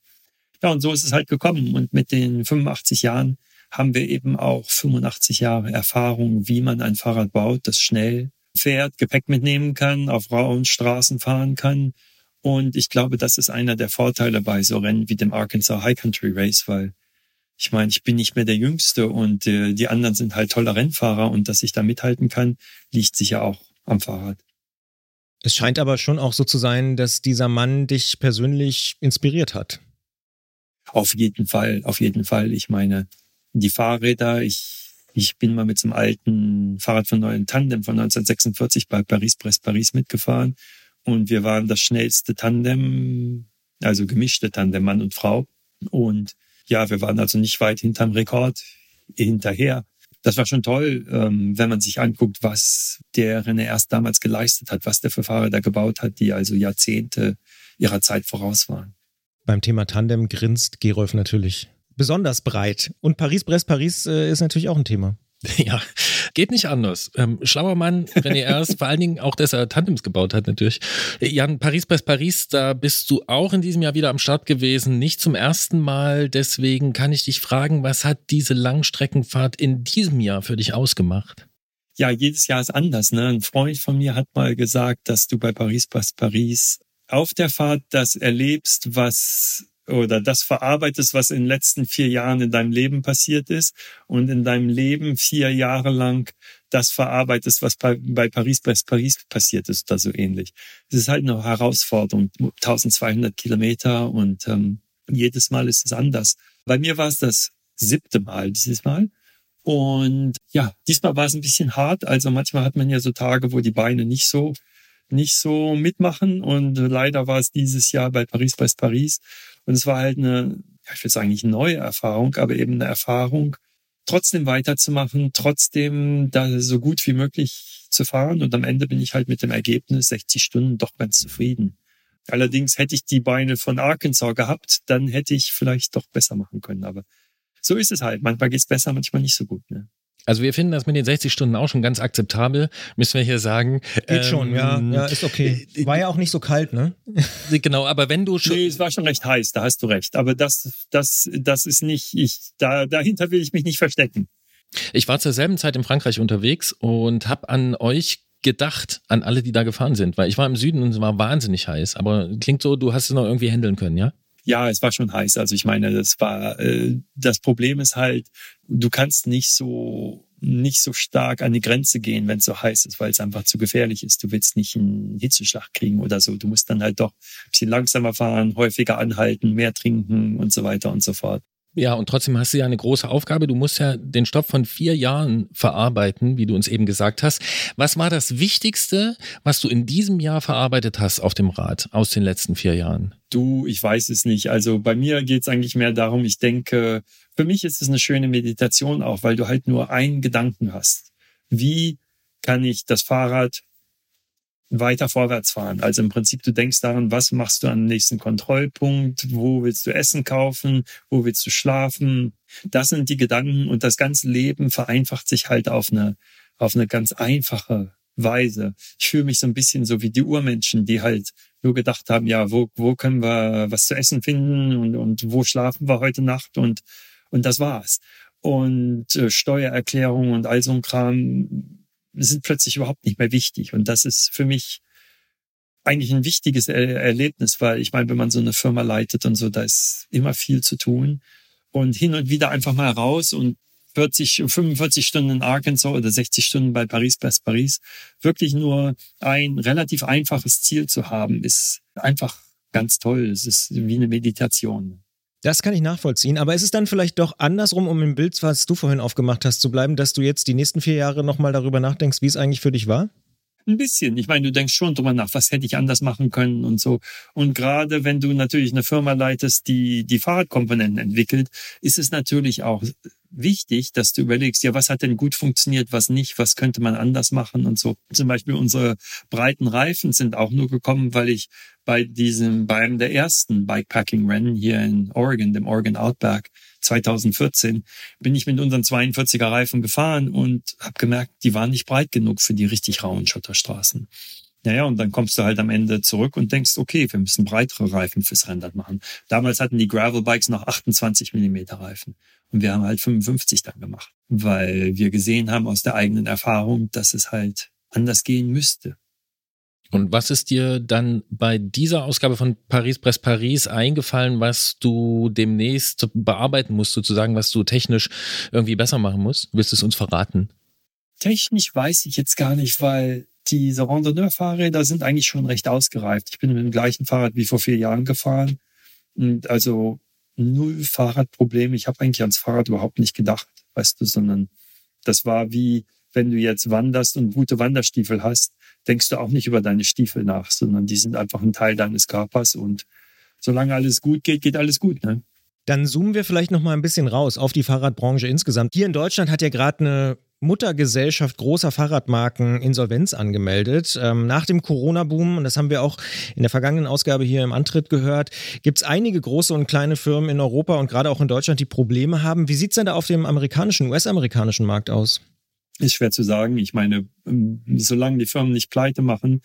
Ja, und so ist es halt gekommen. Und mit den 85 Jahren haben wir eben auch 85 Jahre Erfahrung, wie man ein Fahrrad baut, das schnell fährt, Gepäck mitnehmen kann, auf rauen Straßen fahren kann. Und ich glaube, das ist einer der Vorteile bei so Rennen wie dem Arkansas High Country Race, weil ich meine, ich bin nicht mehr der Jüngste und äh, die anderen sind halt tolle Rennfahrer und dass ich da mithalten kann, liegt sicher auch am Fahrrad. Es scheint aber schon auch so zu sein, dass dieser Mann dich persönlich inspiriert hat. Auf jeden Fall, auf jeden Fall. Ich meine, die Fahrräder. Ich, ich bin mal mit so einem alten Fahrrad von neuen Tandem von 1946 bei Paris-Brest-Paris mitgefahren. Und wir waren das schnellste Tandem, also gemischte Tandem, Mann und Frau. Und ja, wir waren also nicht weit hinterm Rekord hinterher. Das war schon toll, ähm, wenn man sich anguckt, was der René erst damals geleistet hat, was der für Fahrräder gebaut hat, die also Jahrzehnte ihrer Zeit voraus waren. Beim Thema Tandem grinst Gerolf natürlich besonders breit. Und Paris-Brest-Paris äh, ist natürlich auch ein Thema. Ja, geht nicht anders. Ähm, schlauer Mann, René Ers, vor allen Dingen auch, dass er Tandems gebaut hat natürlich. Jan, Paris-Brest-Paris, da bist du auch in diesem Jahr wieder am Start gewesen, nicht zum ersten Mal. Deswegen kann ich dich fragen, was hat diese Langstreckenfahrt in diesem Jahr für dich ausgemacht? Ja, jedes Jahr ist anders. Ne? Ein Freund von mir hat mal gesagt, dass du bei Paris-Brest-Paris auf der Fahrt das erlebst, was oder das verarbeitest, was in den letzten vier Jahren in deinem Leben passiert ist und in deinem Leben vier Jahre lang das verarbeitest, was bei, Paris, bei Paris passiert ist oder so ähnlich. Es ist halt eine Herausforderung, 1200 Kilometer und ähm, jedes Mal ist es anders. Bei mir war es das siebte Mal dieses Mal. Und ja, diesmal war es ein bisschen hart. Also manchmal hat man ja so Tage, wo die Beine nicht so nicht so mitmachen. Und leider war es dieses Jahr bei Paris bei Paris. Und es war halt eine, ich würde sagen, nicht neue Erfahrung, aber eben eine Erfahrung, trotzdem weiterzumachen, trotzdem da so gut wie möglich zu fahren. Und am Ende bin ich halt mit dem Ergebnis 60 Stunden doch ganz zufrieden. Allerdings hätte ich die Beine von Arkansas gehabt, dann hätte ich vielleicht doch besser machen können. Aber so ist es halt. Manchmal geht's besser, manchmal nicht so gut. Ne? Also wir finden das mit den 60 Stunden auch schon ganz akzeptabel, müssen wir hier sagen. Geht ähm, schon, ja, ähm, ja, ist okay. War ja auch nicht so kalt, ne? genau, aber wenn du schon. Nee, es war schon recht heiß, da hast du recht. Aber das, das, das ist nicht, ich, da, dahinter will ich mich nicht verstecken. Ich war zur selben Zeit in Frankreich unterwegs und habe an euch gedacht, an alle, die da gefahren sind, weil ich war im Süden und es war wahnsinnig heiß. Aber klingt so, du hast es noch irgendwie handeln können, ja? Ja, es war schon heiß. Also ich meine, das war äh, das Problem ist halt, du kannst nicht so nicht so stark an die Grenze gehen, wenn es so heiß ist, weil es einfach zu gefährlich ist. Du willst nicht einen Hitzeschlag kriegen oder so. Du musst dann halt doch ein bisschen langsamer fahren, häufiger anhalten, mehr trinken und so weiter und so fort. Ja, und trotzdem hast du ja eine große Aufgabe. Du musst ja den Stoff von vier Jahren verarbeiten, wie du uns eben gesagt hast. Was war das Wichtigste, was du in diesem Jahr verarbeitet hast auf dem Rad aus den letzten vier Jahren? Du, ich weiß es nicht. Also bei mir geht es eigentlich mehr darum, ich denke, für mich ist es eine schöne Meditation auch, weil du halt nur einen Gedanken hast. Wie kann ich das Fahrrad weiter vorwärts fahren. Also im Prinzip, du denkst daran, was machst du am nächsten Kontrollpunkt, wo willst du Essen kaufen, wo willst du schlafen. Das sind die Gedanken und das ganze Leben vereinfacht sich halt auf eine, auf eine ganz einfache Weise. Ich fühle mich so ein bisschen so wie die Urmenschen, die halt nur gedacht haben, ja, wo, wo können wir was zu essen finden und, und wo schlafen wir heute Nacht und, und das war's. Und äh, Steuererklärung und all so ein Kram sind plötzlich überhaupt nicht mehr wichtig. Und das ist für mich eigentlich ein wichtiges er Erlebnis, weil ich meine, wenn man so eine Firma leitet und so, da ist immer viel zu tun. Und hin und wieder einfach mal raus und 40, 45 Stunden in Arkansas oder 60 Stunden bei Paris, Paris, Paris, wirklich nur ein relativ einfaches Ziel zu haben, ist einfach ganz toll. Es ist wie eine Meditation. Das kann ich nachvollziehen, aber ist es dann vielleicht doch andersrum, um im Bild, was du vorhin aufgemacht hast, zu bleiben, dass du jetzt die nächsten vier Jahre nochmal darüber nachdenkst, wie es eigentlich für dich war? Ein bisschen. Ich meine, du denkst schon drüber nach, was hätte ich anders machen können und so. Und gerade wenn du natürlich eine Firma leitest, die die Fahrradkomponenten entwickelt, ist es natürlich auch wichtig, dass du überlegst, ja, was hat denn gut funktioniert, was nicht, was könnte man anders machen und so. Zum Beispiel unsere breiten Reifen sind auch nur gekommen, weil ich bei diesem, bei einem der ersten Bikepacking-Rennen hier in Oregon, dem Oregon Outback 2014, bin ich mit unseren 42er Reifen gefahren und habe gemerkt, die waren nicht breit genug für die richtig rauen Schotterstraßen. Naja, und dann kommst du halt am Ende zurück und denkst, okay, wir müssen breitere Reifen fürs Rennrad machen. Damals hatten die Gravel-Bikes noch 28 Millimeter Reifen. Und wir haben halt 55 dann gemacht, weil wir gesehen haben aus der eigenen Erfahrung, dass es halt anders gehen müsste. Und was ist dir dann bei dieser Ausgabe von Paris Press Paris eingefallen, was du demnächst bearbeiten musst, sozusagen, was du technisch irgendwie besser machen musst? Willst du es uns verraten? Technisch weiß ich jetzt gar nicht, weil diese Randonneur-Fahrräder sind eigentlich schon recht ausgereift. Ich bin mit dem gleichen Fahrrad wie vor vier Jahren gefahren. Und also null Fahrradprobleme. Ich habe eigentlich ans Fahrrad überhaupt nicht gedacht, weißt du, sondern das war wie, wenn du jetzt wanderst und gute Wanderstiefel hast, denkst du auch nicht über deine Stiefel nach, sondern die sind einfach ein Teil deines Körpers und solange alles gut geht, geht alles gut. Ne? Dann zoomen wir vielleicht noch mal ein bisschen raus auf die Fahrradbranche insgesamt. Hier in Deutschland hat ja gerade eine Muttergesellschaft großer Fahrradmarken Insolvenz angemeldet. Ähm, nach dem Corona-Boom, und das haben wir auch in der vergangenen Ausgabe hier im Antritt gehört, gibt es einige große und kleine Firmen in Europa und gerade auch in Deutschland, die Probleme haben. Wie sieht es denn da auf dem amerikanischen, US-amerikanischen Markt aus? Ist schwer zu sagen. Ich meine, ähm, solange die Firmen nicht pleite machen,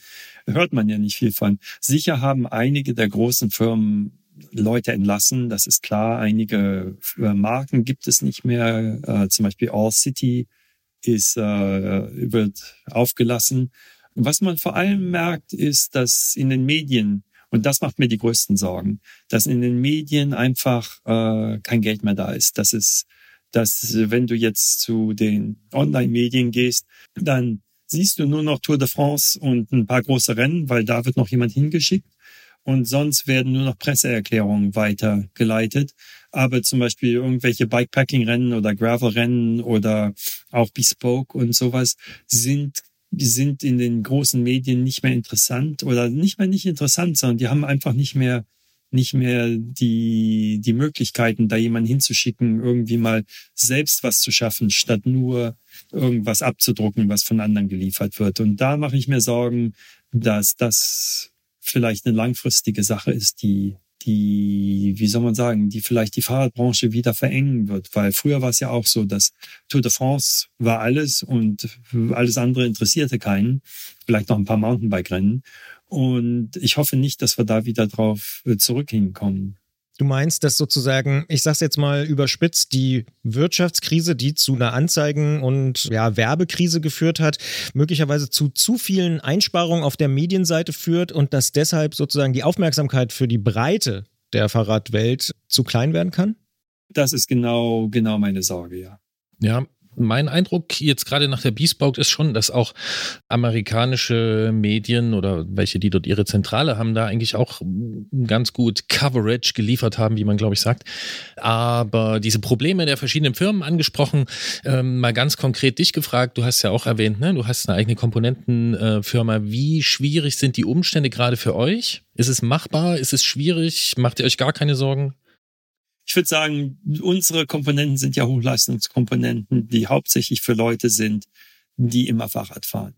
hört man ja nicht viel von. Sicher haben einige der großen Firmen Leute entlassen, das ist klar. Einige äh, Marken gibt es nicht mehr, äh, zum Beispiel All City ist, äh, wird aufgelassen. Was man vor allem merkt, ist, dass in den Medien, und das macht mir die größten Sorgen, dass in den Medien einfach äh, kein Geld mehr da ist, dass es dass wenn du jetzt zu den Online-Medien gehst, dann siehst du nur noch Tour de France und ein paar große Rennen, weil da wird noch jemand hingeschickt. Und sonst werden nur noch Presseerklärungen weitergeleitet. Aber zum Beispiel irgendwelche Bikepacking-Rennen oder Gravel-Rennen oder auch Bespoke und sowas sind sind in den großen Medien nicht mehr interessant oder nicht mehr nicht interessant, sondern die haben einfach nicht mehr nicht mehr die, die Möglichkeiten, da jemanden hinzuschicken, irgendwie mal selbst was zu schaffen, statt nur irgendwas abzudrucken, was von anderen geliefert wird. Und da mache ich mir Sorgen, dass das vielleicht eine langfristige Sache ist, die, die, wie soll man sagen, die vielleicht die Fahrradbranche wieder verengen wird. Weil früher war es ja auch so, dass Tour de France war alles und alles andere interessierte keinen. Vielleicht noch ein paar Mountainbike-Rennen. Und ich hoffe nicht, dass wir da wieder drauf äh, zurück hinkommen. Du meinst, dass sozusagen, ich sag's jetzt mal überspitzt, die Wirtschaftskrise, die zu einer Anzeigen- und ja, Werbekrise geführt hat, möglicherweise zu zu vielen Einsparungen auf der Medienseite führt und dass deshalb sozusagen die Aufmerksamkeit für die Breite der Fahrradwelt zu klein werden kann? Das ist genau, genau meine Sorge, ja. Ja, mein Eindruck jetzt gerade nach der Bespoke ist schon, dass auch amerikanische Medien oder welche, die dort ihre Zentrale haben, da eigentlich auch ganz gut Coverage geliefert haben, wie man glaube ich sagt. Aber diese Probleme der verschiedenen Firmen angesprochen, ähm, mal ganz konkret dich gefragt, du hast ja auch erwähnt, ne? du hast eine eigene Komponentenfirma. Wie schwierig sind die Umstände gerade für euch? Ist es machbar? Ist es schwierig? Macht ihr euch gar keine Sorgen? Ich würde sagen, unsere Komponenten sind ja Hochleistungskomponenten, die hauptsächlich für Leute sind, die immer Fahrrad fahren.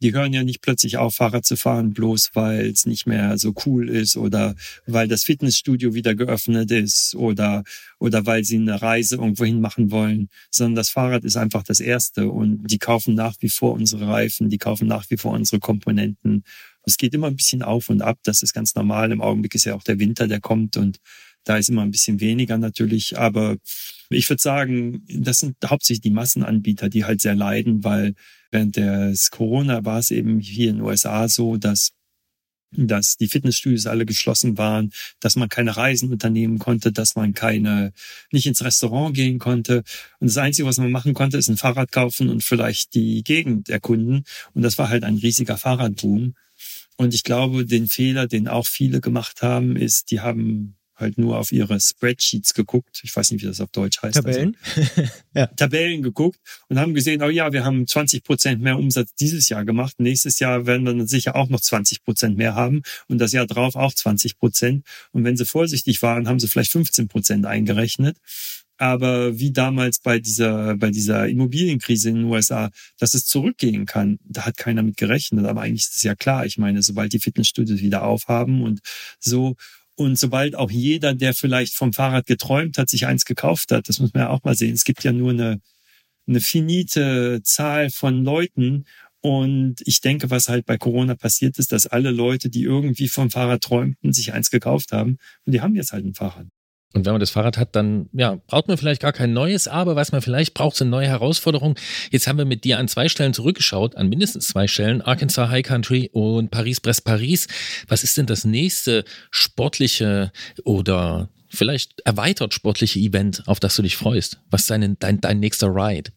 Die hören ja nicht plötzlich auf, Fahrrad zu fahren, bloß weil es nicht mehr so cool ist oder weil das Fitnessstudio wieder geöffnet ist oder, oder weil sie eine Reise irgendwohin machen wollen, sondern das Fahrrad ist einfach das Erste und die kaufen nach wie vor unsere Reifen, die kaufen nach wie vor unsere Komponenten. Es geht immer ein bisschen auf und ab, das ist ganz normal. Im Augenblick ist ja auch der Winter, der kommt und da ist immer ein bisschen weniger natürlich, aber ich würde sagen, das sind hauptsächlich die Massenanbieter, die halt sehr leiden, weil während des Corona war es eben hier in den USA so, dass dass die Fitnessstudios alle geschlossen waren, dass man keine Reisen unternehmen konnte, dass man keine, nicht ins Restaurant gehen konnte. Und das Einzige, was man machen konnte, ist ein Fahrrad kaufen und vielleicht die Gegend erkunden. Und das war halt ein riesiger Fahrradboom. Und ich glaube, den Fehler, den auch viele gemacht haben, ist, die haben halt nur auf ihre Spreadsheets geguckt. Ich weiß nicht, wie das auf Deutsch heißt. Tabellen? Also, ja. Tabellen geguckt und haben gesehen, oh ja, wir haben 20 Prozent mehr Umsatz dieses Jahr gemacht. Nächstes Jahr werden wir sicher auch noch 20 Prozent mehr haben und das Jahr drauf auch 20 Prozent. Und wenn sie vorsichtig waren, haben sie vielleicht 15 Prozent eingerechnet. Aber wie damals bei dieser, bei dieser Immobilienkrise in den USA, dass es zurückgehen kann, da hat keiner mit gerechnet. Aber eigentlich ist es ja klar. Ich meine, sobald die Fitnessstudios wieder aufhaben und so und sobald auch jeder, der vielleicht vom Fahrrad geträumt hat, sich eins gekauft hat, das muss man ja auch mal sehen. Es gibt ja nur eine, eine finite Zahl von Leuten. Und ich denke, was halt bei Corona passiert ist, dass alle Leute, die irgendwie vom Fahrrad träumten, sich eins gekauft haben. Und die haben jetzt halt ein Fahrrad. Und wenn man das Fahrrad hat, dann ja, braucht man vielleicht gar kein neues, aber was man vielleicht braucht, sind neue Herausforderungen. Jetzt haben wir mit dir an zwei Stellen zurückgeschaut, an mindestens zwei Stellen, Arkansas High Country und Paris-Brest-Paris. Was ist denn das nächste sportliche oder vielleicht erweitert sportliche Event, auf das du dich freust? Was ist dein, dein, dein nächster Ride?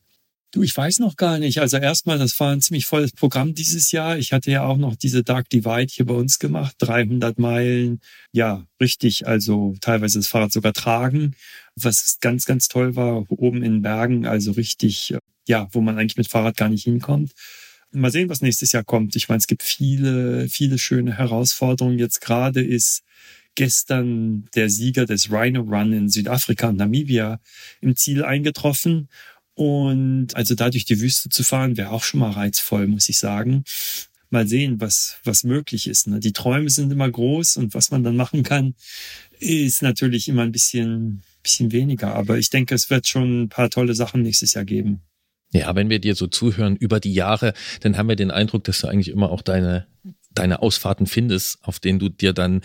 Du, ich weiß noch gar nicht. Also erstmal, das war ein ziemlich volles Programm dieses Jahr. Ich hatte ja auch noch diese Dark Divide hier bei uns gemacht. 300 Meilen. Ja, richtig. Also teilweise das Fahrrad sogar tragen. Was ganz, ganz toll war, oben in Bergen. Also richtig, ja, wo man eigentlich mit Fahrrad gar nicht hinkommt. Mal sehen, was nächstes Jahr kommt. Ich meine, es gibt viele, viele schöne Herausforderungen. Jetzt gerade ist gestern der Sieger des Rhino Run in Südafrika und Namibia im Ziel eingetroffen. Und also da durch die Wüste zu fahren, wäre auch schon mal reizvoll, muss ich sagen. Mal sehen, was, was möglich ist. Ne? Die Träume sind immer groß und was man dann machen kann, ist natürlich immer ein bisschen, bisschen weniger. Aber ich denke, es wird schon ein paar tolle Sachen nächstes Jahr geben. Ja, wenn wir dir so zuhören über die Jahre, dann haben wir den Eindruck, dass du eigentlich immer auch deine deine Ausfahrten findest, auf denen du dir dann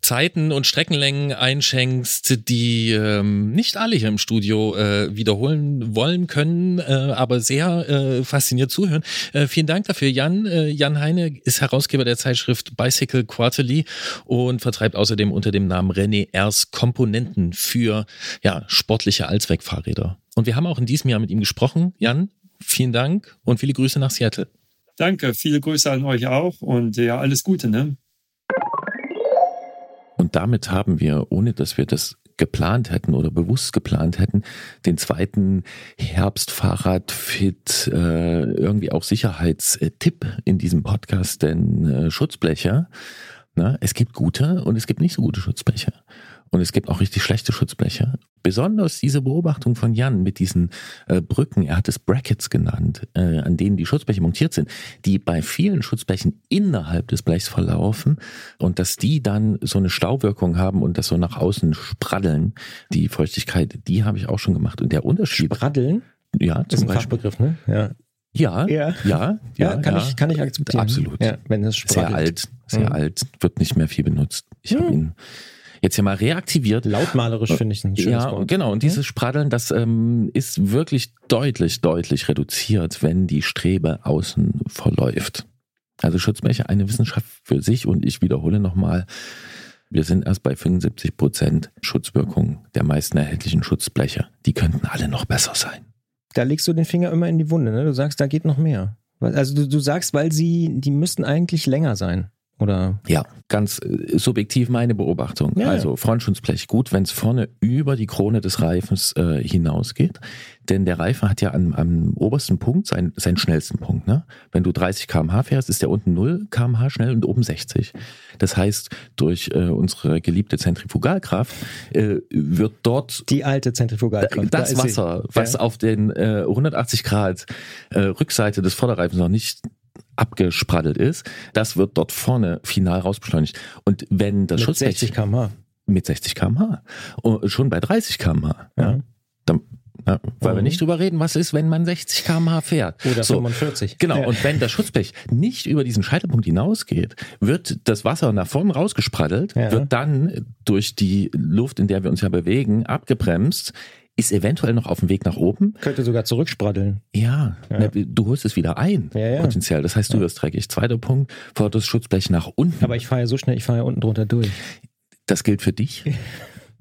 Zeiten und Streckenlängen einschenkst, die ähm, nicht alle hier im Studio äh, wiederholen wollen können, äh, aber sehr äh, fasziniert zuhören. Äh, vielen Dank dafür, Jan. Äh, Jan Heine ist Herausgeber der Zeitschrift Bicycle Quarterly und vertreibt außerdem unter dem Namen René Ers Komponenten für ja, sportliche Allzweckfahrräder. Und wir haben auch in diesem Jahr mit ihm gesprochen. Jan, vielen Dank und viele Grüße nach Seattle. Danke, viele Grüße an euch auch und ja, alles Gute, ne? Und damit haben wir, ohne dass wir das geplant hätten oder bewusst geplant hätten, den zweiten Herbstfahrradfit äh, irgendwie auch Sicherheitstipp in diesem Podcast, denn äh, Schutzbleche, na, es gibt gute und es gibt nicht so gute Schutzbleche. Und es gibt auch richtig schlechte Schutzbleche. Besonders diese Beobachtung von Jan mit diesen äh, Brücken, er hat es Brackets genannt, äh, an denen die Schutzbleche montiert sind, die bei vielen Schutzblechen innerhalb des Blechs verlaufen und dass die dann so eine Stauwirkung haben und das so nach außen spraddeln. Die Feuchtigkeit, die habe ich auch schon gemacht. Und der Unterschied. Spraddeln? Ja, das ist ein Beispiel. Fachbegriff, ne? Ja. Ja, ja, ja, ja, kann, ja. Ich, kann ich akzeptieren. Absolut. Ja, wenn es Sehr alt, sehr mhm. alt, wird nicht mehr viel benutzt. Ich mhm. habe ihn jetzt ja mal reaktiviert. Lautmalerisch finde ich ein schönes Ja, Wort. genau. Und dieses Spraddeln, das ähm, ist wirklich deutlich, deutlich reduziert, wenn die Strebe außen verläuft. Also Schutzbleche eine Wissenschaft für sich und ich wiederhole nochmal, wir sind erst bei 75 Prozent Schutzwirkung der meisten erhältlichen Schutzbleche. Die könnten alle noch besser sein. Da legst du den Finger immer in die Wunde, ne? Du sagst, da geht noch mehr. Also du, du sagst, weil sie, die müssten eigentlich länger sein. Oder? Ja, ganz äh, subjektiv meine Beobachtung. Ja, also Frontschutzblech gut, wenn es vorne über die Krone des Reifens äh, hinausgeht. Denn der Reifen hat ja am, am obersten Punkt seinen, seinen schnellsten Punkt. Ne? Wenn du 30 km/h fährst, ist der unten 0 km/h schnell und oben 60. Das heißt, durch äh, unsere geliebte Zentrifugalkraft äh, wird dort die alte Zentrifugalkraft das da Wasser, was ja. auf den äh, 180 Grad äh, Rückseite des Vorderreifens noch nicht abgespraddelt ist, das wird dort vorne final rausbeschleunigt. Und wenn das mit Schutzblech 60 km/h mit 60 km/h und schon bei 30 km/h, ja, dann ja, weil mhm. wir nicht drüber reden, was ist, wenn man 60 km/h fährt. Oder so, 45. Genau. Ja. Und wenn das Schutzblech nicht über diesen Scheitelpunkt hinausgeht, wird das Wasser nach vorne rausgespraddelt, ja. wird dann durch die Luft, in der wir uns ja bewegen, abgebremst ist eventuell noch auf dem Weg nach oben. Könnte sogar zurückspraddeln. Ja, ja. Du holst es wieder ein, ja, ja. potenziell. Das heißt, du wirst dreckig. Zweiter Punkt, fordert das Schutzblech nach unten. Aber ich fahre ja so schnell, ich fahre ja unten drunter durch. Das gilt für dich.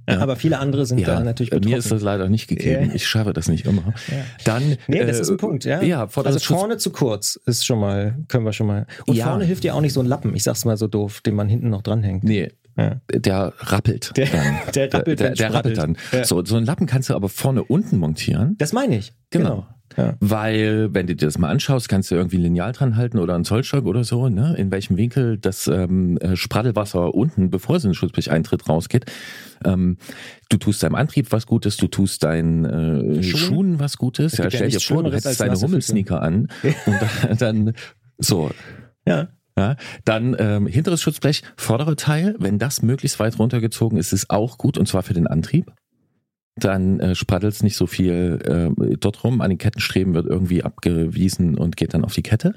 Ja. Aber viele andere sind ja, da natürlich betroffen. Mir ist das leider nicht gegeben. Ja. Ich schaffe das nicht immer. Dann, nee, das äh, ist ein Punkt, ja. ja also vorne zu kurz ist schon mal, können wir schon mal. Und vorne hilft ja auch nicht so ein Lappen, ich sag's mal so doof, den man hinten noch dranhängt. Nee, ja. Der rappelt. Der, dann. der rappelt, der, der, der rappelt dann. Ja. So, so einen Lappen kannst du aber vorne unten montieren. Das meine ich. Genau. genau. Ja. Weil, wenn du dir das mal anschaust, kannst du irgendwie ein Lineal dran halten oder einen Zollstock oder so, ne? in welchem Winkel das ähm, äh, Spraddelwasser unten, bevor es in den Schutzblech eintritt, rausgeht. Ähm, du tust deinem Antrieb was Gutes, du tust deinen äh, Schuhen? Schuhen was Gutes. Ja, stell dir vor, du hättest deine Hummelsneaker an und dann, dann so. Ja. Ja, dann ähm, hinteres Schutzblech, vordere Teil, wenn das möglichst weit runtergezogen ist, ist auch gut und zwar für den Antrieb. Dann äh, spraddelt es nicht so viel äh, dort rum. An den Kettenstreben wird irgendwie abgewiesen und geht dann auf die Kette.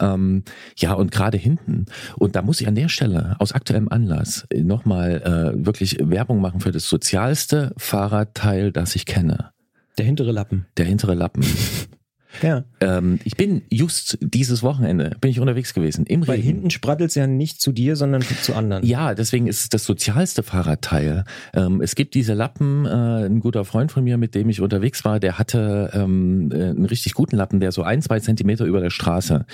Ähm, ja, und gerade hinten. Und da muss ich an der Stelle aus aktuellem Anlass nochmal äh, wirklich Werbung machen für das sozialste Fahrradteil, das ich kenne. Der hintere Lappen. Der hintere Lappen. Ja. Ähm, ich bin just dieses Wochenende bin ich unterwegs gewesen im Weil Regen. hinten spraddelt es ja nicht zu dir, sondern zu anderen. Ja, deswegen ist es das sozialste Fahrradteil. Ähm, es gibt diese Lappen. Äh, ein guter Freund von mir, mit dem ich unterwegs war, der hatte ähm, äh, einen richtig guten Lappen, der so ein, zwei Zentimeter über der Straße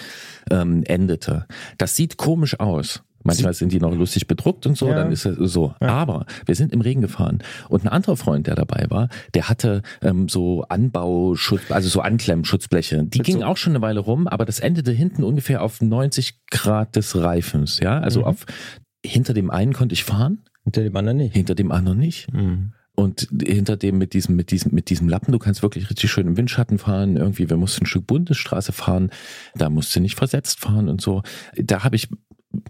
ähm, endete. Das sieht komisch aus. Manchmal sind die noch lustig bedruckt und so, ja. dann ist es so. Ja. Aber wir sind im Regen gefahren und ein anderer Freund, der dabei war, der hatte ähm, so Anbauschutz, also so Anklemmschutzbleche. Die gingen so. auch schon eine Weile rum, aber das endete hinten ungefähr auf 90 Grad des Reifens, ja. Also mhm. auf hinter dem einen konnte ich fahren. Hinter dem anderen nicht. Hinter dem anderen nicht. Mhm. Und hinter dem mit diesem, mit diesem, mit diesem Lappen, du kannst wirklich richtig schön im Windschatten fahren. Irgendwie, wir mussten ein Stück Bundesstraße fahren. Da musst du nicht versetzt fahren und so. Da habe ich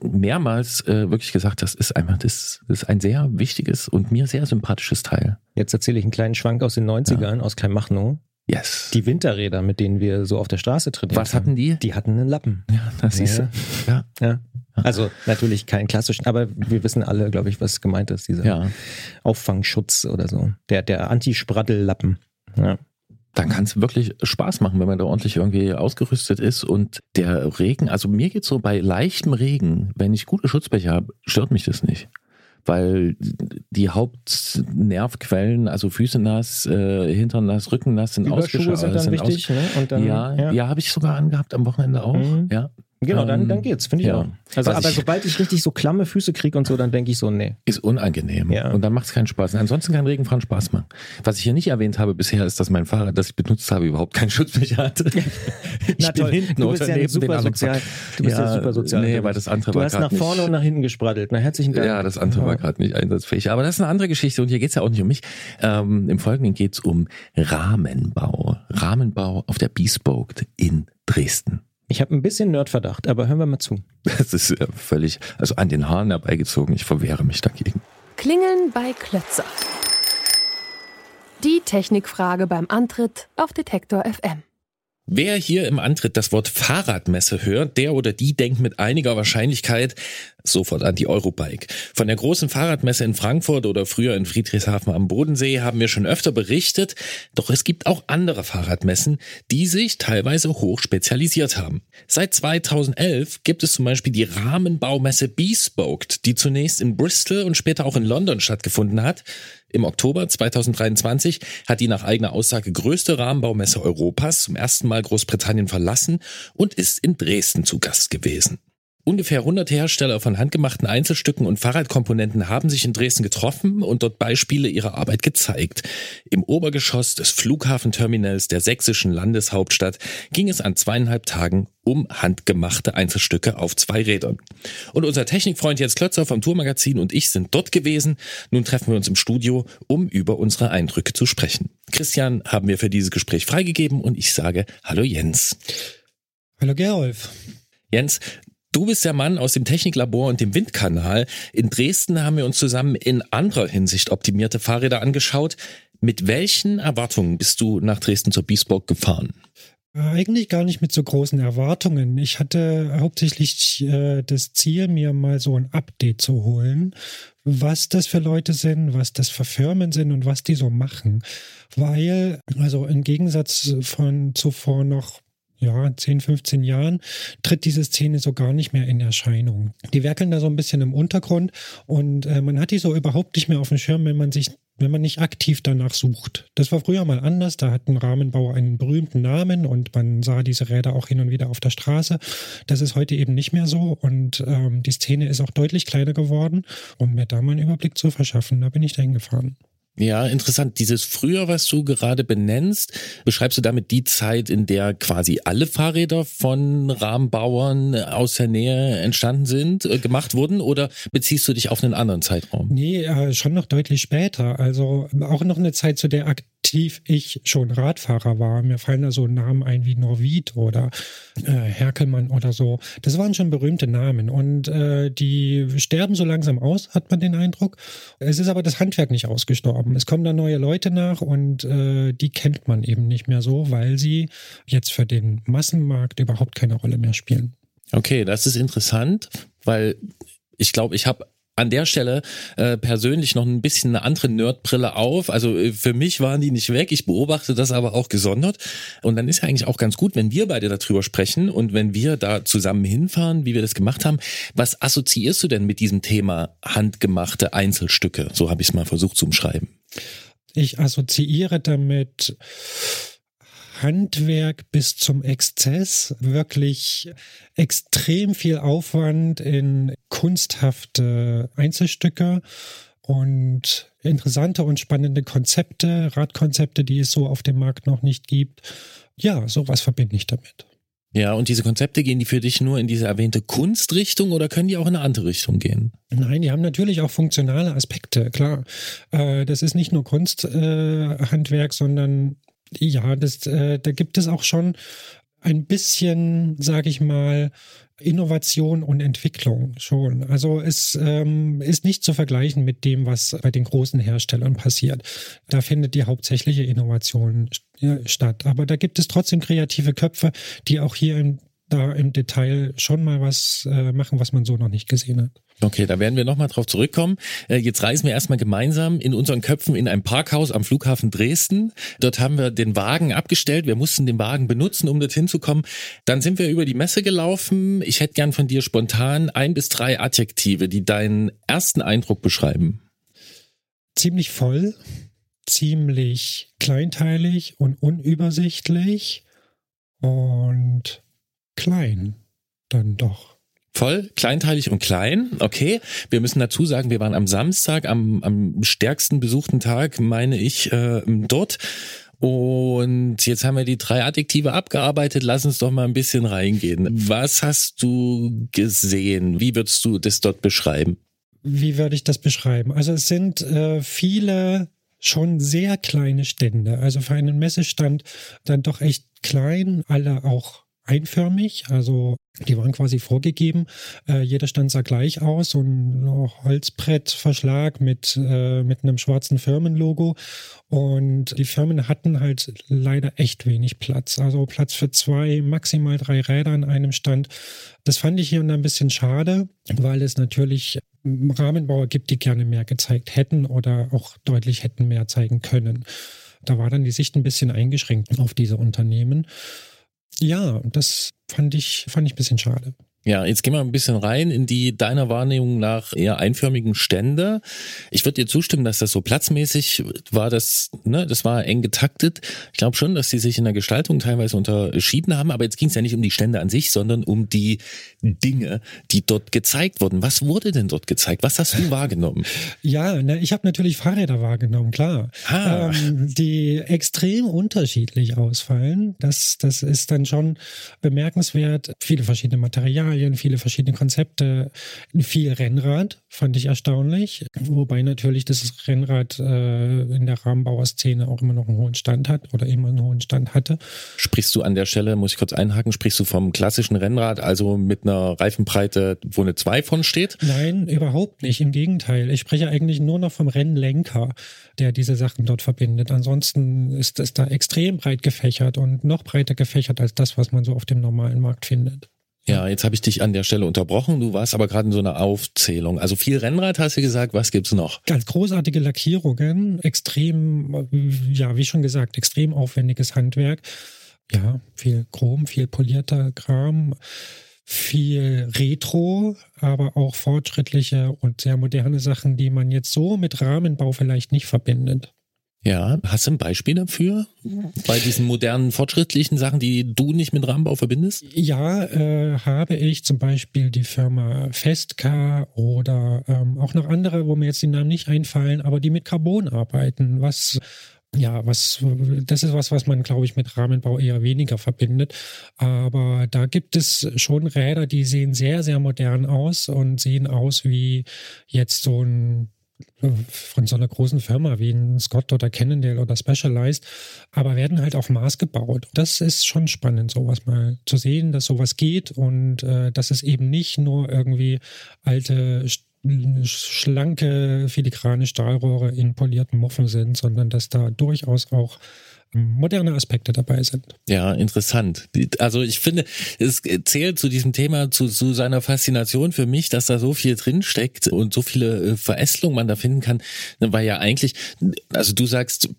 mehrmals äh, wirklich gesagt, das ist einfach, das, das ist ein sehr wichtiges und mir sehr sympathisches Teil. Jetzt erzähle ich einen kleinen Schwank aus den 90ern, ja. aus Kleinmachnow. Yes. Die Winterräder, mit denen wir so auf der Straße trainieren. Was hatten die? Die hatten einen Lappen. Ja, das siehst du. Ja. ja. Also natürlich keinen klassischen, aber wir wissen alle, glaube ich, was gemeint ist, dieser ja. Auffangschutz oder so. Der, der Anti-Sprattellappen. Ja dann kann es wirklich Spaß machen, wenn man da ordentlich irgendwie ausgerüstet ist. Und der Regen, also mir geht's so bei leichtem Regen, wenn ich gute Schutzbecher habe, stört mich das nicht weil die Hauptnervquellen, also Füße nass, äh, Hintern nass, Rücken nass, sind ausgeschaltet. sind dann sind wichtig, ne? Dann, ja, ja, ja habe ich sogar angehabt am Wochenende auch. Mhm. Ja. Genau, dann, dann ähm, geht's, finde ich ja. auch. Also, aber ich, sobald ich richtig so klamme Füße kriege und so, dann denke ich so, nee. Ist unangenehm. Ja. Und dann macht es keinen Spaß. ansonsten kann Regenfahren Spaß machen. Was ich hier nicht erwähnt habe bisher, ist, dass mein Fahrrad, das ich benutzt habe, überhaupt keinen Schutzblech hatte. ich Na bin toll. hinten du bist ja super sozial. Du bist ja, ja super sozial. Nee, weil das andere du war hast nach vorne nicht, und nach hinten gespraddelt. Na, herzlichen Dank. Ja, das andere war gerade nicht einsatzfähig. Aber das ist eine andere Geschichte und hier geht's ja auch nicht um mich. Ähm, Im Folgenden geht's um Rahmenbau. Rahmenbau auf der Bespoke in Dresden. Ich habe ein bisschen Nerdverdacht, aber hören wir mal zu. Das ist ja völlig, also an den Haaren herbeigezogen. Ich verwehre mich dagegen. Klingeln bei Klötzer. Die Technikfrage beim Antritt auf Detektor FM. Wer hier im Antritt das Wort Fahrradmesse hört, der oder die denkt mit einiger Wahrscheinlichkeit sofort an die Eurobike. Von der großen Fahrradmesse in Frankfurt oder früher in Friedrichshafen am Bodensee haben wir schon öfter berichtet, doch es gibt auch andere Fahrradmessen, die sich teilweise hoch spezialisiert haben. Seit 2011 gibt es zum Beispiel die Rahmenbaumesse Bespoked, die zunächst in Bristol und später auch in London stattgefunden hat. Im Oktober 2023 hat die nach eigener Aussage größte Rahmenbaumesse Europas zum ersten Mal Großbritannien verlassen und ist in Dresden zu Gast gewesen. Ungefähr 100 Hersteller von handgemachten Einzelstücken und Fahrradkomponenten haben sich in Dresden getroffen und dort Beispiele ihrer Arbeit gezeigt. Im Obergeschoss des Flughafenterminals der sächsischen Landeshauptstadt ging es an zweieinhalb Tagen um handgemachte Einzelstücke auf zwei Rädern. Und unser Technikfreund Jens Klötzer vom Tourmagazin und ich sind dort gewesen. Nun treffen wir uns im Studio, um über unsere Eindrücke zu sprechen. Christian haben wir für dieses Gespräch freigegeben und ich sage Hallo Jens. Hallo Gerolf. Jens, Du bist der Mann aus dem Techniklabor und dem Windkanal. In Dresden haben wir uns zusammen in anderer Hinsicht optimierte Fahrräder angeschaut. Mit welchen Erwartungen bist du nach Dresden zur Biesburg gefahren? Eigentlich gar nicht mit so großen Erwartungen. Ich hatte hauptsächlich äh, das Ziel, mir mal so ein Update zu holen, was das für Leute sind, was das für Firmen sind und was die so machen. Weil, also im Gegensatz von zuvor noch ja, 10, 15 Jahren tritt diese Szene so gar nicht mehr in Erscheinung. Die werkeln da so ein bisschen im Untergrund und äh, man hat die so überhaupt nicht mehr auf dem Schirm, wenn man sich wenn man nicht aktiv danach sucht. Das war früher mal anders, da hat ein Rahmenbauer einen berühmten Namen und man sah diese Räder auch hin und wieder auf der Straße. Das ist heute eben nicht mehr so und ähm, die Szene ist auch deutlich kleiner geworden, um mir da mal einen Überblick zu verschaffen. Da bin ich da hingefahren. Ja, interessant. Dieses früher, was du gerade benennst, beschreibst du damit die Zeit, in der quasi alle Fahrräder von Rahmenbauern aus der Nähe entstanden sind, äh, gemacht wurden, oder beziehst du dich auf einen anderen Zeitraum? Nee, äh, schon noch deutlich später. Also auch noch eine Zeit, zu der aktiv ich schon Radfahrer war. Mir fallen da so Namen ein wie Norvid oder äh, Herkelmann oder so. Das waren schon berühmte Namen und äh, die sterben so langsam aus, hat man den Eindruck. Es ist aber das Handwerk nicht ausgestorben. Es kommen da neue Leute nach und äh, die kennt man eben nicht mehr so, weil sie jetzt für den Massenmarkt überhaupt keine Rolle mehr spielen. Okay, das ist interessant, weil ich glaube, ich habe an der Stelle äh, persönlich noch ein bisschen eine andere Nerdbrille auf. Also äh, für mich waren die nicht weg. Ich beobachte das aber auch gesondert. Und dann ist ja eigentlich auch ganz gut, wenn wir beide darüber sprechen und wenn wir da zusammen hinfahren, wie wir das gemacht haben. Was assoziierst du denn mit diesem Thema handgemachte Einzelstücke? So habe ich es mal versucht zu umschreiben. Ich assoziiere damit Handwerk bis zum Exzess, wirklich extrem viel Aufwand in kunsthafte Einzelstücke und interessante und spannende Konzepte, Radkonzepte, die es so auf dem Markt noch nicht gibt. Ja, sowas verbinde ich damit. Ja, und diese Konzepte gehen die für dich nur in diese erwähnte Kunstrichtung oder können die auch in eine andere Richtung gehen? Nein, die haben natürlich auch funktionale Aspekte, klar. Äh, das ist nicht nur Kunsthandwerk, sondern ja, das, äh, da gibt es auch schon ein bisschen, sage ich mal, Innovation und Entwicklung schon. Also es ähm, ist nicht zu vergleichen mit dem, was bei den großen Herstellern passiert. Da findet die hauptsächliche Innovation statt. Aber da gibt es trotzdem kreative Köpfe, die auch hier in da im Detail schon mal was äh, machen, was man so noch nicht gesehen hat. Okay, da werden wir nochmal drauf zurückkommen. Äh, jetzt reisen wir erstmal gemeinsam in unseren Köpfen in ein Parkhaus am Flughafen Dresden. Dort haben wir den Wagen abgestellt. Wir mussten den Wagen benutzen, um dorthin zu kommen. Dann sind wir über die Messe gelaufen. Ich hätte gern von dir spontan ein bis drei Adjektive, die deinen ersten Eindruck beschreiben. Ziemlich voll, ziemlich kleinteilig und unübersichtlich und klein dann doch. Voll, kleinteilig und klein. Okay. Wir müssen dazu sagen, wir waren am Samstag, am, am stärksten besuchten Tag, meine ich, äh, dort. Und jetzt haben wir die drei Adjektive abgearbeitet. Lass uns doch mal ein bisschen reingehen. Was hast du gesehen? Wie würdest du das dort beschreiben? Wie würde ich das beschreiben? Also es sind äh, viele schon sehr kleine Stände. Also für einen Messestand dann doch echt klein, alle auch einförmig, also die waren quasi vorgegeben. Äh, jeder Stand sah gleich aus, so ein Holzbrettverschlag mit, äh, mit einem schwarzen Firmenlogo. Und die Firmen hatten halt leider echt wenig Platz. Also Platz für zwei, maximal drei Räder an einem Stand. Das fand ich hier und da ein bisschen schade, weil es natürlich Rahmenbauer gibt, die gerne mehr gezeigt hätten oder auch deutlich hätten mehr zeigen können. Da war dann die Sicht ein bisschen eingeschränkt auf diese Unternehmen. Ja, das fand ich, fand ich ein bisschen schade. Ja, jetzt gehen wir ein bisschen rein in die deiner Wahrnehmung nach eher einförmigen Stände. Ich würde dir zustimmen, dass das so platzmäßig war, das, ne, das war eng getaktet. Ich glaube schon, dass sie sich in der Gestaltung teilweise unterschieden haben, aber jetzt ging es ja nicht um die Stände an sich, sondern um die Dinge, die dort gezeigt wurden. Was wurde denn dort gezeigt? Was hast du wahrgenommen? Ja, ne, ich habe natürlich Fahrräder wahrgenommen, klar. Ah. Ähm, die extrem unterschiedlich ausfallen. Das, das ist dann schon bemerkenswert. Viele verschiedene Materialien Materialien, viele verschiedene Konzepte, viel Rennrad, fand ich erstaunlich. Wobei natürlich das Rennrad äh, in der Rahmenbauerszene auch immer noch einen hohen Stand hat oder immer einen hohen Stand hatte. Sprichst du an der Stelle, muss ich kurz einhaken, sprichst du vom klassischen Rennrad, also mit einer Reifenbreite, wo eine 2 von steht? Nein, überhaupt nicht. Im Gegenteil. Ich spreche eigentlich nur noch vom Rennlenker, der diese Sachen dort verbindet. Ansonsten ist es da extrem breit gefächert und noch breiter gefächert als das, was man so auf dem normalen Markt findet. Ja, jetzt habe ich dich an der Stelle unterbrochen. Du warst aber gerade in so einer Aufzählung. Also viel Rennrad hast du gesagt. Was gibt's noch? Ganz großartige Lackierungen, extrem, ja, wie schon gesagt, extrem aufwendiges Handwerk. Ja, viel Chrom, viel polierter Kram, viel Retro, aber auch fortschrittliche und sehr moderne Sachen, die man jetzt so mit Rahmenbau vielleicht nicht verbindet. Ja, hast du ein Beispiel dafür? Bei diesen modernen, fortschrittlichen Sachen, die du nicht mit Rahmenbau verbindest? Ja, äh, habe ich zum Beispiel die Firma Festka oder ähm, auch noch andere, wo mir jetzt die Namen nicht einfallen, aber die mit Carbon arbeiten, was ja, was, das ist was, was man, glaube ich, mit Rahmenbau eher weniger verbindet. Aber da gibt es schon Räder, die sehen sehr, sehr modern aus und sehen aus wie jetzt so ein von so einer großen Firma wie ein Scott oder Cannondale oder Specialized, aber werden halt auf Maß gebaut. Das ist schon spannend, sowas mal zu sehen, dass sowas geht und äh, dass es eben nicht nur irgendwie alte schlanke filigrane Stahlrohre in polierten Muffen sind, sondern dass da durchaus auch moderne Aspekte dabei sind. Ja, interessant. Also ich finde, es zählt zu diesem Thema, zu, zu seiner Faszination für mich, dass da so viel drinsteckt und so viele äh, Verästelungen man da finden kann, weil ja eigentlich, also du sagst,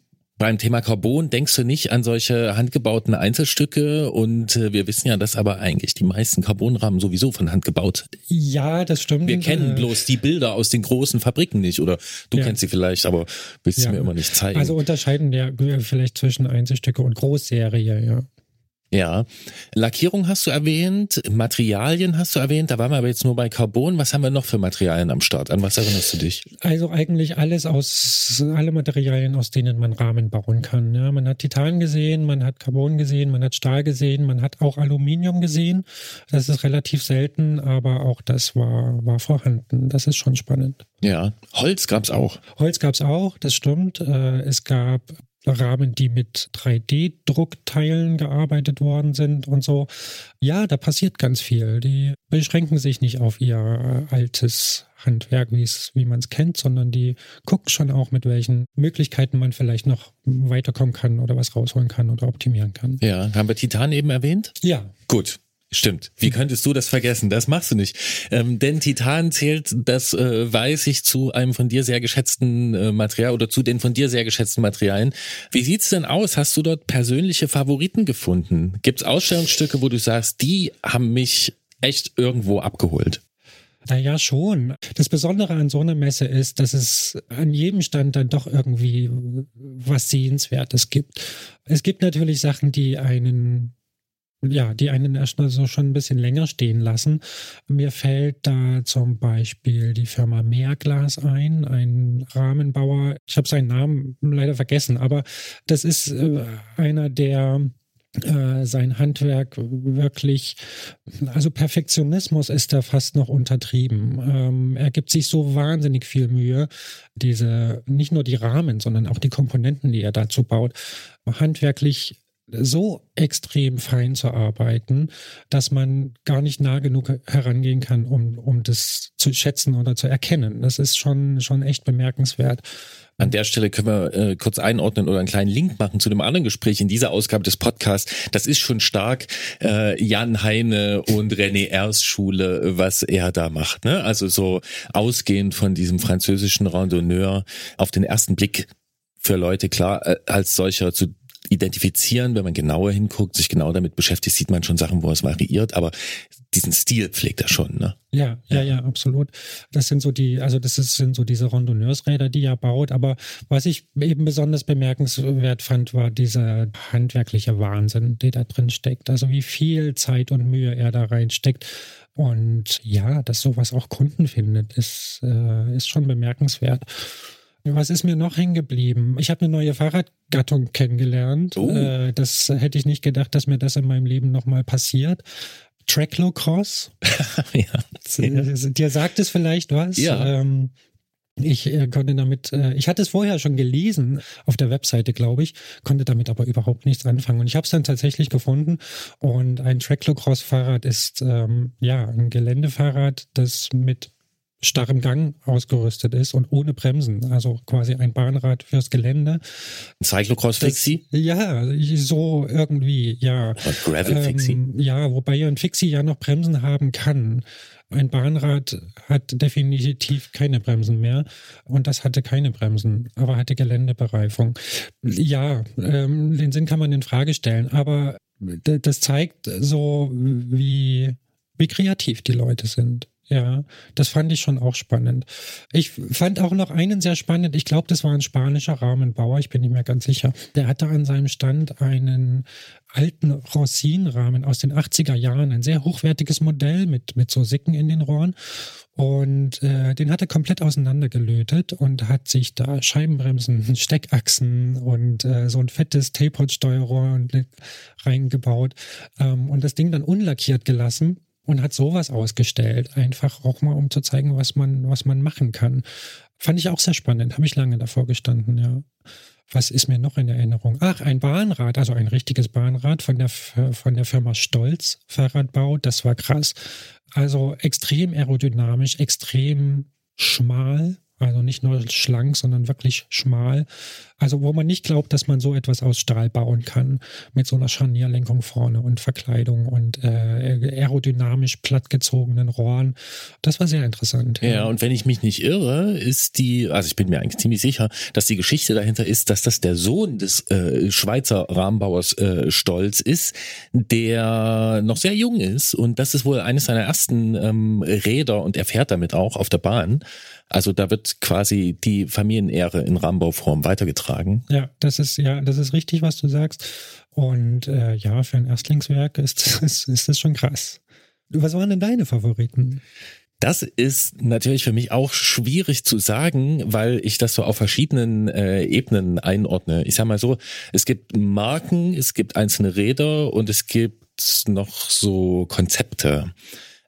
beim Thema Carbon denkst du nicht an solche handgebauten Einzelstücke und äh, wir wissen ja, dass aber eigentlich die meisten Carbonrahmen sowieso von Hand gebaut. Ja, das stimmt. Wir kennen äh, bloß die Bilder aus den großen Fabriken nicht oder du ja. kennst sie vielleicht, aber willst ja. sie mir immer nicht zeigen. Also unterscheiden ja vielleicht zwischen Einzelstücke und Großserie, ja. Ja, Lackierung hast du erwähnt, Materialien hast du erwähnt, da waren wir aber jetzt nur bei Carbon. Was haben wir noch für Materialien am Start? An was erinnerst du dich? Also eigentlich alles aus, alle Materialien, aus denen man Rahmen bauen kann. Ja, man hat Titan gesehen, man hat Carbon gesehen, man hat Stahl gesehen, man hat auch Aluminium gesehen. Das ist relativ selten, aber auch das war, war vorhanden. Das ist schon spannend. Ja, Holz gab's auch. Holz gab's auch, das stimmt. Äh, es gab Rahmen, die mit 3D-Druckteilen gearbeitet worden sind und so. Ja, da passiert ganz viel. Die beschränken sich nicht auf ihr altes Handwerk, wie es, wie man es kennt, sondern die gucken schon auch, mit welchen Möglichkeiten man vielleicht noch weiterkommen kann oder was rausholen kann oder optimieren kann. Ja, haben wir Titan eben erwähnt? Ja. Gut. Stimmt. Wie könntest du das vergessen? Das machst du nicht. Ähm, denn Titan zählt, das äh, weiß ich, zu einem von dir sehr geschätzten äh, Material oder zu den von dir sehr geschätzten Materialien. Wie sieht's denn aus? Hast du dort persönliche Favoriten gefunden? Gibt's Ausstellungsstücke, wo du sagst, die haben mich echt irgendwo abgeholt? Naja, schon. Das Besondere an so einer Messe ist, dass es an jedem Stand dann doch irgendwie was Sehenswertes gibt. Es gibt natürlich Sachen, die einen ja, die einen erstmal so schon ein bisschen länger stehen lassen. Mir fällt da zum Beispiel die Firma Meerglas ein, ein Rahmenbauer. Ich habe seinen Namen leider vergessen, aber das ist äh, einer, der äh, sein Handwerk wirklich, also Perfektionismus ist da fast noch untertrieben. Ähm, er gibt sich so wahnsinnig viel Mühe, diese, nicht nur die Rahmen, sondern auch die Komponenten, die er dazu baut, handwerklich so extrem fein zu arbeiten, dass man gar nicht nah genug herangehen kann, um, um das zu schätzen oder zu erkennen. Das ist schon, schon echt bemerkenswert. An der Stelle können wir äh, kurz einordnen oder einen kleinen Link machen zu einem anderen Gespräch in dieser Ausgabe des Podcasts. Das ist schon stark äh, Jan Heine und René Ers Schule, was er da macht. Ne? Also so ausgehend von diesem französischen Randonneur auf den ersten Blick für Leute klar äh, als solcher zu identifizieren, wenn man genauer hinguckt, sich genau damit beschäftigt, sieht man schon Sachen, wo es variiert, aber diesen Stil pflegt er schon, ne? Ja, ja, ja, absolut. Das sind so die, also das sind so diese Randonneursräder, die er baut. Aber was ich eben besonders bemerkenswert fand, war dieser handwerkliche Wahnsinn, der da drin steckt. Also wie viel Zeit und Mühe er da reinsteckt. Und ja, dass sowas auch Kunden findet, ist, äh, ist schon bemerkenswert. Was ist mir noch hängen geblieben? Ich habe eine neue Fahrradgattung kennengelernt. Oh. Äh, das hätte ich nicht gedacht, dass mir das in meinem Leben nochmal passiert. Tracklocross. ja. Dir sagt es vielleicht was? Ja. Ähm, ich äh, konnte damit, äh, ich hatte es vorher schon gelesen auf der Webseite, glaube ich, konnte damit aber überhaupt nichts anfangen. Und ich habe es dann tatsächlich gefunden. Und ein Tracklocross-Fahrrad ist ähm, ja ein Geländefahrrad, das mit starrem Gang ausgerüstet ist und ohne Bremsen. Also quasi ein Bahnrad fürs Gelände. Ein Cyclocross Fixie? ja, so irgendwie, ja. Gravel Fixie? Ähm, ja, wobei ein Fixie ja noch Bremsen haben kann. Ein Bahnrad hat definitiv keine Bremsen mehr und das hatte keine Bremsen, aber hatte Geländebereifung. Ja, ähm, den Sinn kann man in Frage stellen, aber das zeigt so, wie, wie kreativ die Leute sind. Ja, das fand ich schon auch spannend. Ich fand auch noch einen sehr spannend. Ich glaube, das war ein spanischer Rahmenbauer. Ich bin nicht mehr ganz sicher. Der hatte an seinem Stand einen alten Rossin-Rahmen aus den 80er Jahren. Ein sehr hochwertiges Modell mit, mit so Sicken in den Rohren. Und äh, den hat er komplett auseinandergelötet und hat sich da Scheibenbremsen, Steckachsen und äh, so ein fettes Tapered-Steuerrohr reingebaut ähm, und das Ding dann unlackiert gelassen und hat sowas ausgestellt, einfach auch mal um zu zeigen, was man, was man machen kann. Fand ich auch sehr spannend, habe ich lange davor gestanden, ja. Was ist mir noch in Erinnerung? Ach, ein Bahnrad, also ein richtiges Bahnrad von der, von der Firma Stolz Fahrradbau. Das war krass. Also extrem aerodynamisch, extrem schmal, also nicht nur schlank, sondern wirklich schmal. Also wo man nicht glaubt, dass man so etwas aus Stahl bauen kann, mit so einer Scharnierlenkung vorne und Verkleidung und äh, aerodynamisch plattgezogenen Rohren. Das war sehr interessant. Ja. und wenn ich mich nicht irre, ist die, also ich bin mir eigentlich ziemlich sicher, dass die Geschichte dahinter ist, dass das der Sohn des äh, Schweizer Rahmenbauers äh, Stolz ist, der noch sehr jung ist und das ist wohl eines seiner ersten ähm, Räder und er fährt damit auch auf der Bahn. Also da wird quasi die Familienehre in Rahmenbauform weitergetragen. Ja, das ist ja, das ist richtig, was du sagst. Und äh, ja, für ein Erstlingswerk ist, ist, ist das schon krass. Was waren denn deine Favoriten? Das ist natürlich für mich auch schwierig zu sagen, weil ich das so auf verschiedenen äh, Ebenen einordne. Ich sag mal so, es gibt Marken, es gibt einzelne Räder und es gibt noch so Konzepte.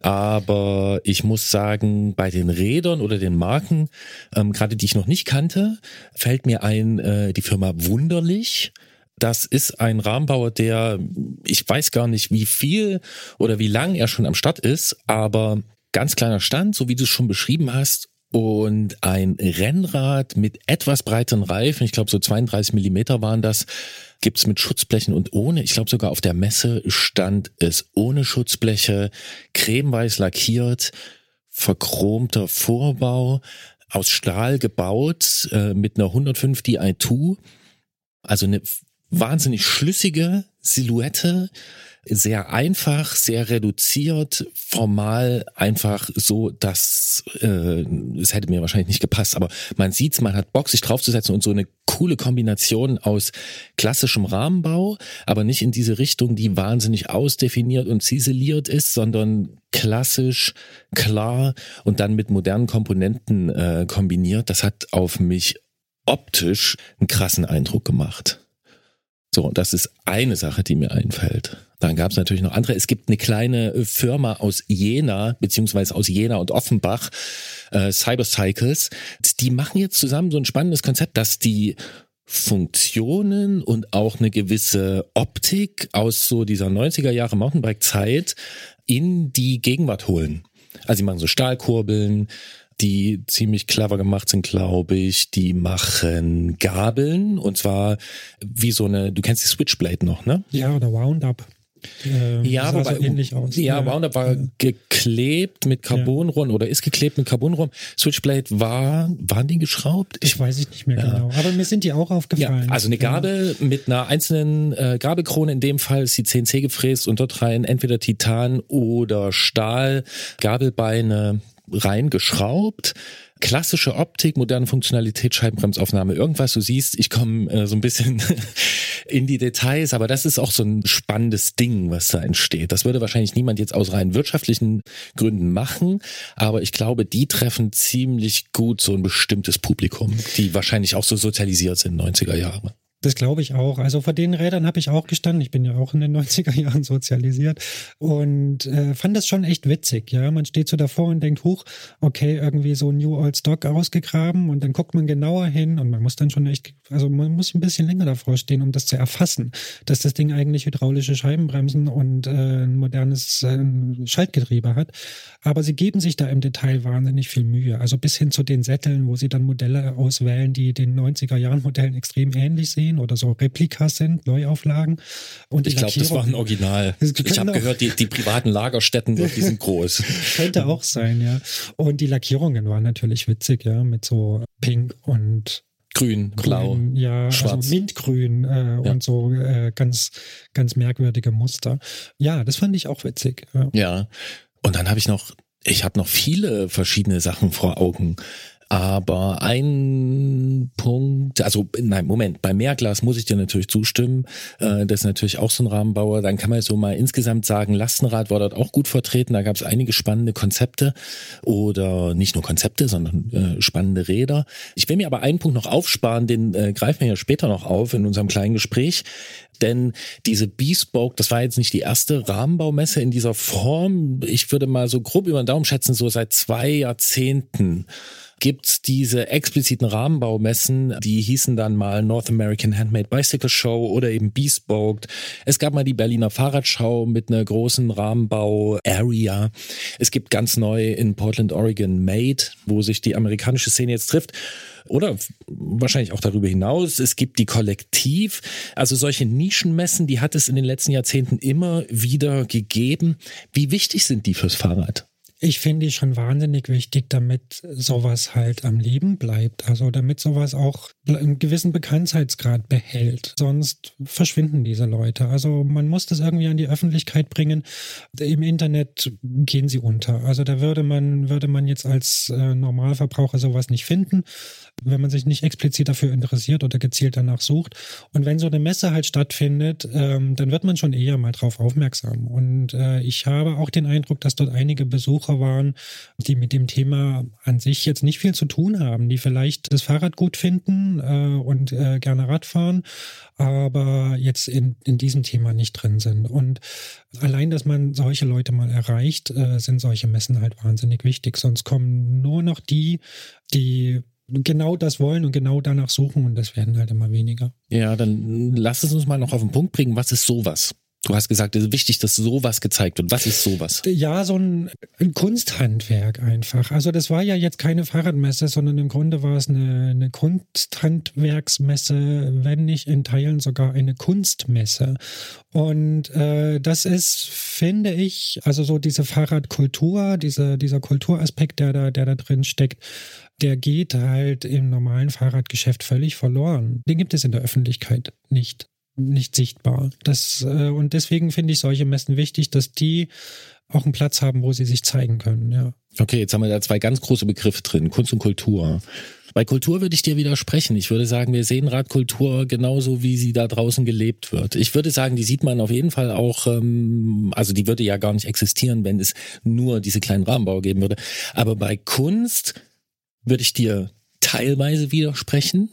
Aber ich muss sagen, bei den Rädern oder den Marken, ähm, gerade die ich noch nicht kannte, fällt mir ein äh, die Firma Wunderlich. Das ist ein Rahmenbauer, der, ich weiß gar nicht, wie viel oder wie lang er schon am Start ist, aber ganz kleiner Stand, so wie du es schon beschrieben hast, und ein Rennrad mit etwas breiteren Reifen, ich glaube so 32 Millimeter waren das, gibt's mit Schutzblechen und ohne. Ich glaube sogar auf der Messe stand es ohne Schutzbleche, cremeweiß lackiert, verchromter Vorbau, aus Stahl gebaut, äh, mit einer 105 Di2. Also eine wahnsinnig schlüssige Silhouette, sehr einfach, sehr reduziert, formal einfach so, dass äh, es hätte mir wahrscheinlich nicht gepasst, aber man sieht's, man hat Bock, sich draufzusetzen und so eine coole Kombination aus klassischem Rahmenbau, aber nicht in diese Richtung, die wahnsinnig ausdefiniert und ziseliert ist, sondern klassisch, klar und dann mit modernen Komponenten äh, kombiniert. Das hat auf mich optisch einen krassen Eindruck gemacht. So, das ist eine Sache, die mir einfällt. Dann gab es natürlich noch andere. Es gibt eine kleine Firma aus Jena, beziehungsweise aus Jena und Offenbach, äh, Cybercycles. Die machen jetzt zusammen so ein spannendes Konzept, dass die Funktionen und auch eine gewisse Optik aus so dieser 90er Jahre Mountainbike-Zeit in die Gegenwart holen. Also sie machen so Stahlkurbeln, die ziemlich clever gemacht sind, glaube ich. Die machen Gabeln und zwar wie so eine, du kennst die Switchblade noch, ne? Ja, oder Wound-Up. Äh, ja, aber so ähnlich aus. Ja, ja, Wound-Up war ja. geklebt mit Carbonrohren oder ist geklebt mit Carbonrohren. Switchblade war, waren die geschraubt? Ich weiß ich nicht mehr genau. Aber mir sind die auch aufgefallen. Also eine Gabel mit einer einzelnen äh, Gabelkrone. In dem Fall ist die CNC gefräst und dort rein entweder Titan oder Stahl. Gabelbeine reingeschraubt. Klassische Optik, moderne Funktionalität, Scheibenbremsaufnahme, irgendwas. Du siehst, ich komme äh, so ein bisschen in die Details, aber das ist auch so ein spannendes Ding, was da entsteht. Das würde wahrscheinlich niemand jetzt aus rein wirtschaftlichen Gründen machen, aber ich glaube, die treffen ziemlich gut so ein bestimmtes Publikum, die wahrscheinlich auch so sozialisiert sind 90er Jahre. Das glaube ich auch. Also vor den Rädern habe ich auch gestanden. Ich bin ja auch in den 90er Jahren sozialisiert und äh, fand das schon echt witzig. Ja, man steht so davor und denkt, huch, okay, irgendwie so New Old Stock ausgegraben und dann guckt man genauer hin und man muss dann schon echt, also man muss ein bisschen länger davor stehen, um das zu erfassen, dass das Ding eigentlich hydraulische Scheibenbremsen und äh, ein modernes äh, Schaltgetriebe hat. Aber sie geben sich da im Detail wahnsinnig viel Mühe. Also bis hin zu den Sätteln, wo sie dann Modelle auswählen, die den 90er Jahren Modellen extrem ähnlich sehen Kopien oder so Replikas sind, Neuauflagen. Und ich glaube, das war ein Original. Ich habe gehört, die, die privaten Lagerstätten, die sind groß. Könnte auch sein, ja. Und die Lackierungen waren natürlich witzig, ja, mit so Pink und Grün, Grün, blau, ja, also schwarz. Also Mintgrün äh, ja. und so äh, ganz, ganz merkwürdige Muster. Ja, das fand ich auch witzig. Ja, ja. und dann habe ich noch, ich habe noch viele verschiedene Sachen vor Augen. Aber ein Punkt, also nein, Moment, bei Mehrglas muss ich dir natürlich zustimmen. Äh, das ist natürlich auch so ein Rahmenbauer. Dann kann man so mal insgesamt sagen, Lastenrad war dort auch gut vertreten. Da gab es einige spannende Konzepte oder nicht nur Konzepte, sondern äh, spannende Räder. Ich will mir aber einen Punkt noch aufsparen, den äh, greifen wir ja später noch auf in unserem kleinen Gespräch. Denn diese Bespoke, das war jetzt nicht die erste Rahmenbaumesse in dieser Form. Ich würde mal so grob über den Daumen schätzen, so seit zwei Jahrzehnten gibt's diese expliziten Rahmenbaumessen, die hießen dann mal North American Handmade Bicycle Show oder eben Bespoke. Es gab mal die Berliner Fahrradschau mit einer großen Rahmenbau-Area. Es gibt ganz neu in Portland, Oregon Made, wo sich die amerikanische Szene jetzt trifft oder wahrscheinlich auch darüber hinaus. Es gibt die Kollektiv, also solche Nischenmessen, die hat es in den letzten Jahrzehnten immer wieder gegeben. Wie wichtig sind die fürs Fahrrad? Ich finde die schon wahnsinnig wichtig, damit sowas halt am Leben bleibt. Also damit sowas auch einen gewissen Bekanntheitsgrad behält. Sonst verschwinden diese Leute. Also man muss das irgendwie an die Öffentlichkeit bringen. Im Internet gehen sie unter. Also da würde man, würde man jetzt als äh, Normalverbraucher sowas nicht finden wenn man sich nicht explizit dafür interessiert oder gezielt danach sucht. Und wenn so eine Messe halt stattfindet, ähm, dann wird man schon eher mal drauf aufmerksam. Und äh, ich habe auch den Eindruck, dass dort einige Besucher waren, die mit dem Thema an sich jetzt nicht viel zu tun haben, die vielleicht das Fahrrad gut finden äh, und äh, gerne Radfahren, aber jetzt in, in diesem Thema nicht drin sind. Und allein, dass man solche Leute mal erreicht, äh, sind solche Messen halt wahnsinnig wichtig. Sonst kommen nur noch die, die genau das wollen und genau danach suchen und das werden halt immer weniger. Ja, dann lass es uns mal noch auf den Punkt bringen. Was ist sowas? Du hast gesagt, es ist wichtig, dass sowas gezeigt wird. Was ist sowas? Ja, so ein, ein, Kunsthandwerk einfach. Also das war ja jetzt keine Fahrradmesse, sondern im Grunde war es eine, eine Kunsthandwerksmesse, wenn nicht in Teilen sogar eine Kunstmesse. Und äh, das ist, finde ich, also so diese Fahrradkultur, diese, dieser Kulturaspekt, der da, der da drin steckt, der geht halt im normalen Fahrradgeschäft völlig verloren. Den gibt es in der Öffentlichkeit nicht nicht sichtbar. Das, äh, und deswegen finde ich solche Messen wichtig, dass die auch einen Platz haben, wo sie sich zeigen können, ja. Okay, jetzt haben wir da zwei ganz große Begriffe drin, Kunst und Kultur. Bei Kultur würde ich dir widersprechen. Ich würde sagen, wir sehen Radkultur genauso, wie sie da draußen gelebt wird. Ich würde sagen, die sieht man auf jeden Fall auch, ähm, also die würde ja gar nicht existieren, wenn es nur diese kleinen Rahmenbau geben würde. Aber bei Kunst würde ich dir teilweise widersprechen.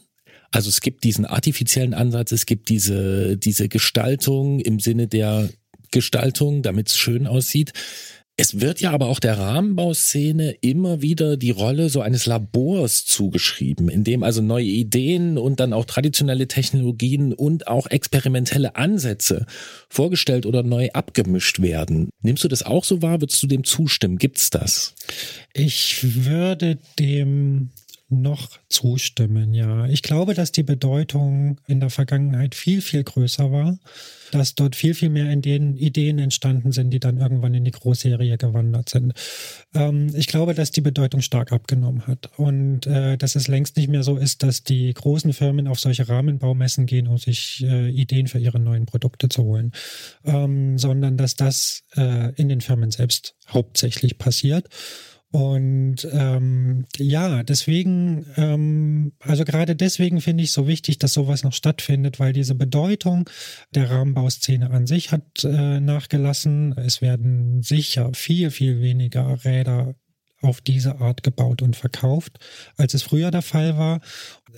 Also es gibt diesen artifiziellen Ansatz, es gibt diese, diese Gestaltung im Sinne der Gestaltung, damit es schön aussieht. Es wird ja aber auch der Rahmenbauszene immer wieder die Rolle so eines Labors zugeschrieben, in dem also neue Ideen und dann auch traditionelle Technologien und auch experimentelle Ansätze vorgestellt oder neu abgemischt werden. Nimmst du das auch so wahr? Würdest du dem zustimmen? Gibt's das? Ich würde dem noch zustimmen, ja. Ich glaube, dass die Bedeutung in der Vergangenheit viel, viel größer war, dass dort viel, viel mehr in den Ideen entstanden sind, die dann irgendwann in die Großserie gewandert sind. Ähm, ich glaube, dass die Bedeutung stark abgenommen hat und äh, dass es längst nicht mehr so ist, dass die großen Firmen auf solche Rahmenbaumessen gehen, um sich äh, Ideen für ihre neuen Produkte zu holen, ähm, sondern dass das äh, in den Firmen selbst hauptsächlich passiert. Und ähm, ja, deswegen, ähm, also gerade deswegen finde ich so wichtig, dass sowas noch stattfindet, weil diese Bedeutung der Rahmenbauszene an sich hat äh, nachgelassen. Es werden sicher viel, viel weniger Räder auf diese Art gebaut und verkauft, als es früher der Fall war.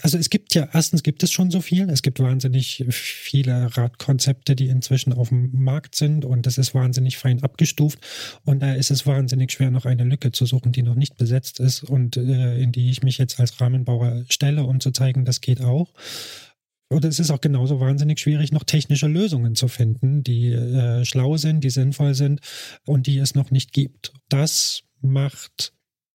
Also es gibt ja, erstens gibt es schon so viel. Es gibt wahnsinnig viele Radkonzepte, die inzwischen auf dem Markt sind und das ist wahnsinnig fein abgestuft. Und da ist es wahnsinnig schwer, noch eine Lücke zu suchen, die noch nicht besetzt ist und äh, in die ich mich jetzt als Rahmenbauer stelle, um zu zeigen, das geht auch. Oder es ist auch genauso wahnsinnig schwierig, noch technische Lösungen zu finden, die äh, schlau sind, die sinnvoll sind und die es noch nicht gibt. Das macht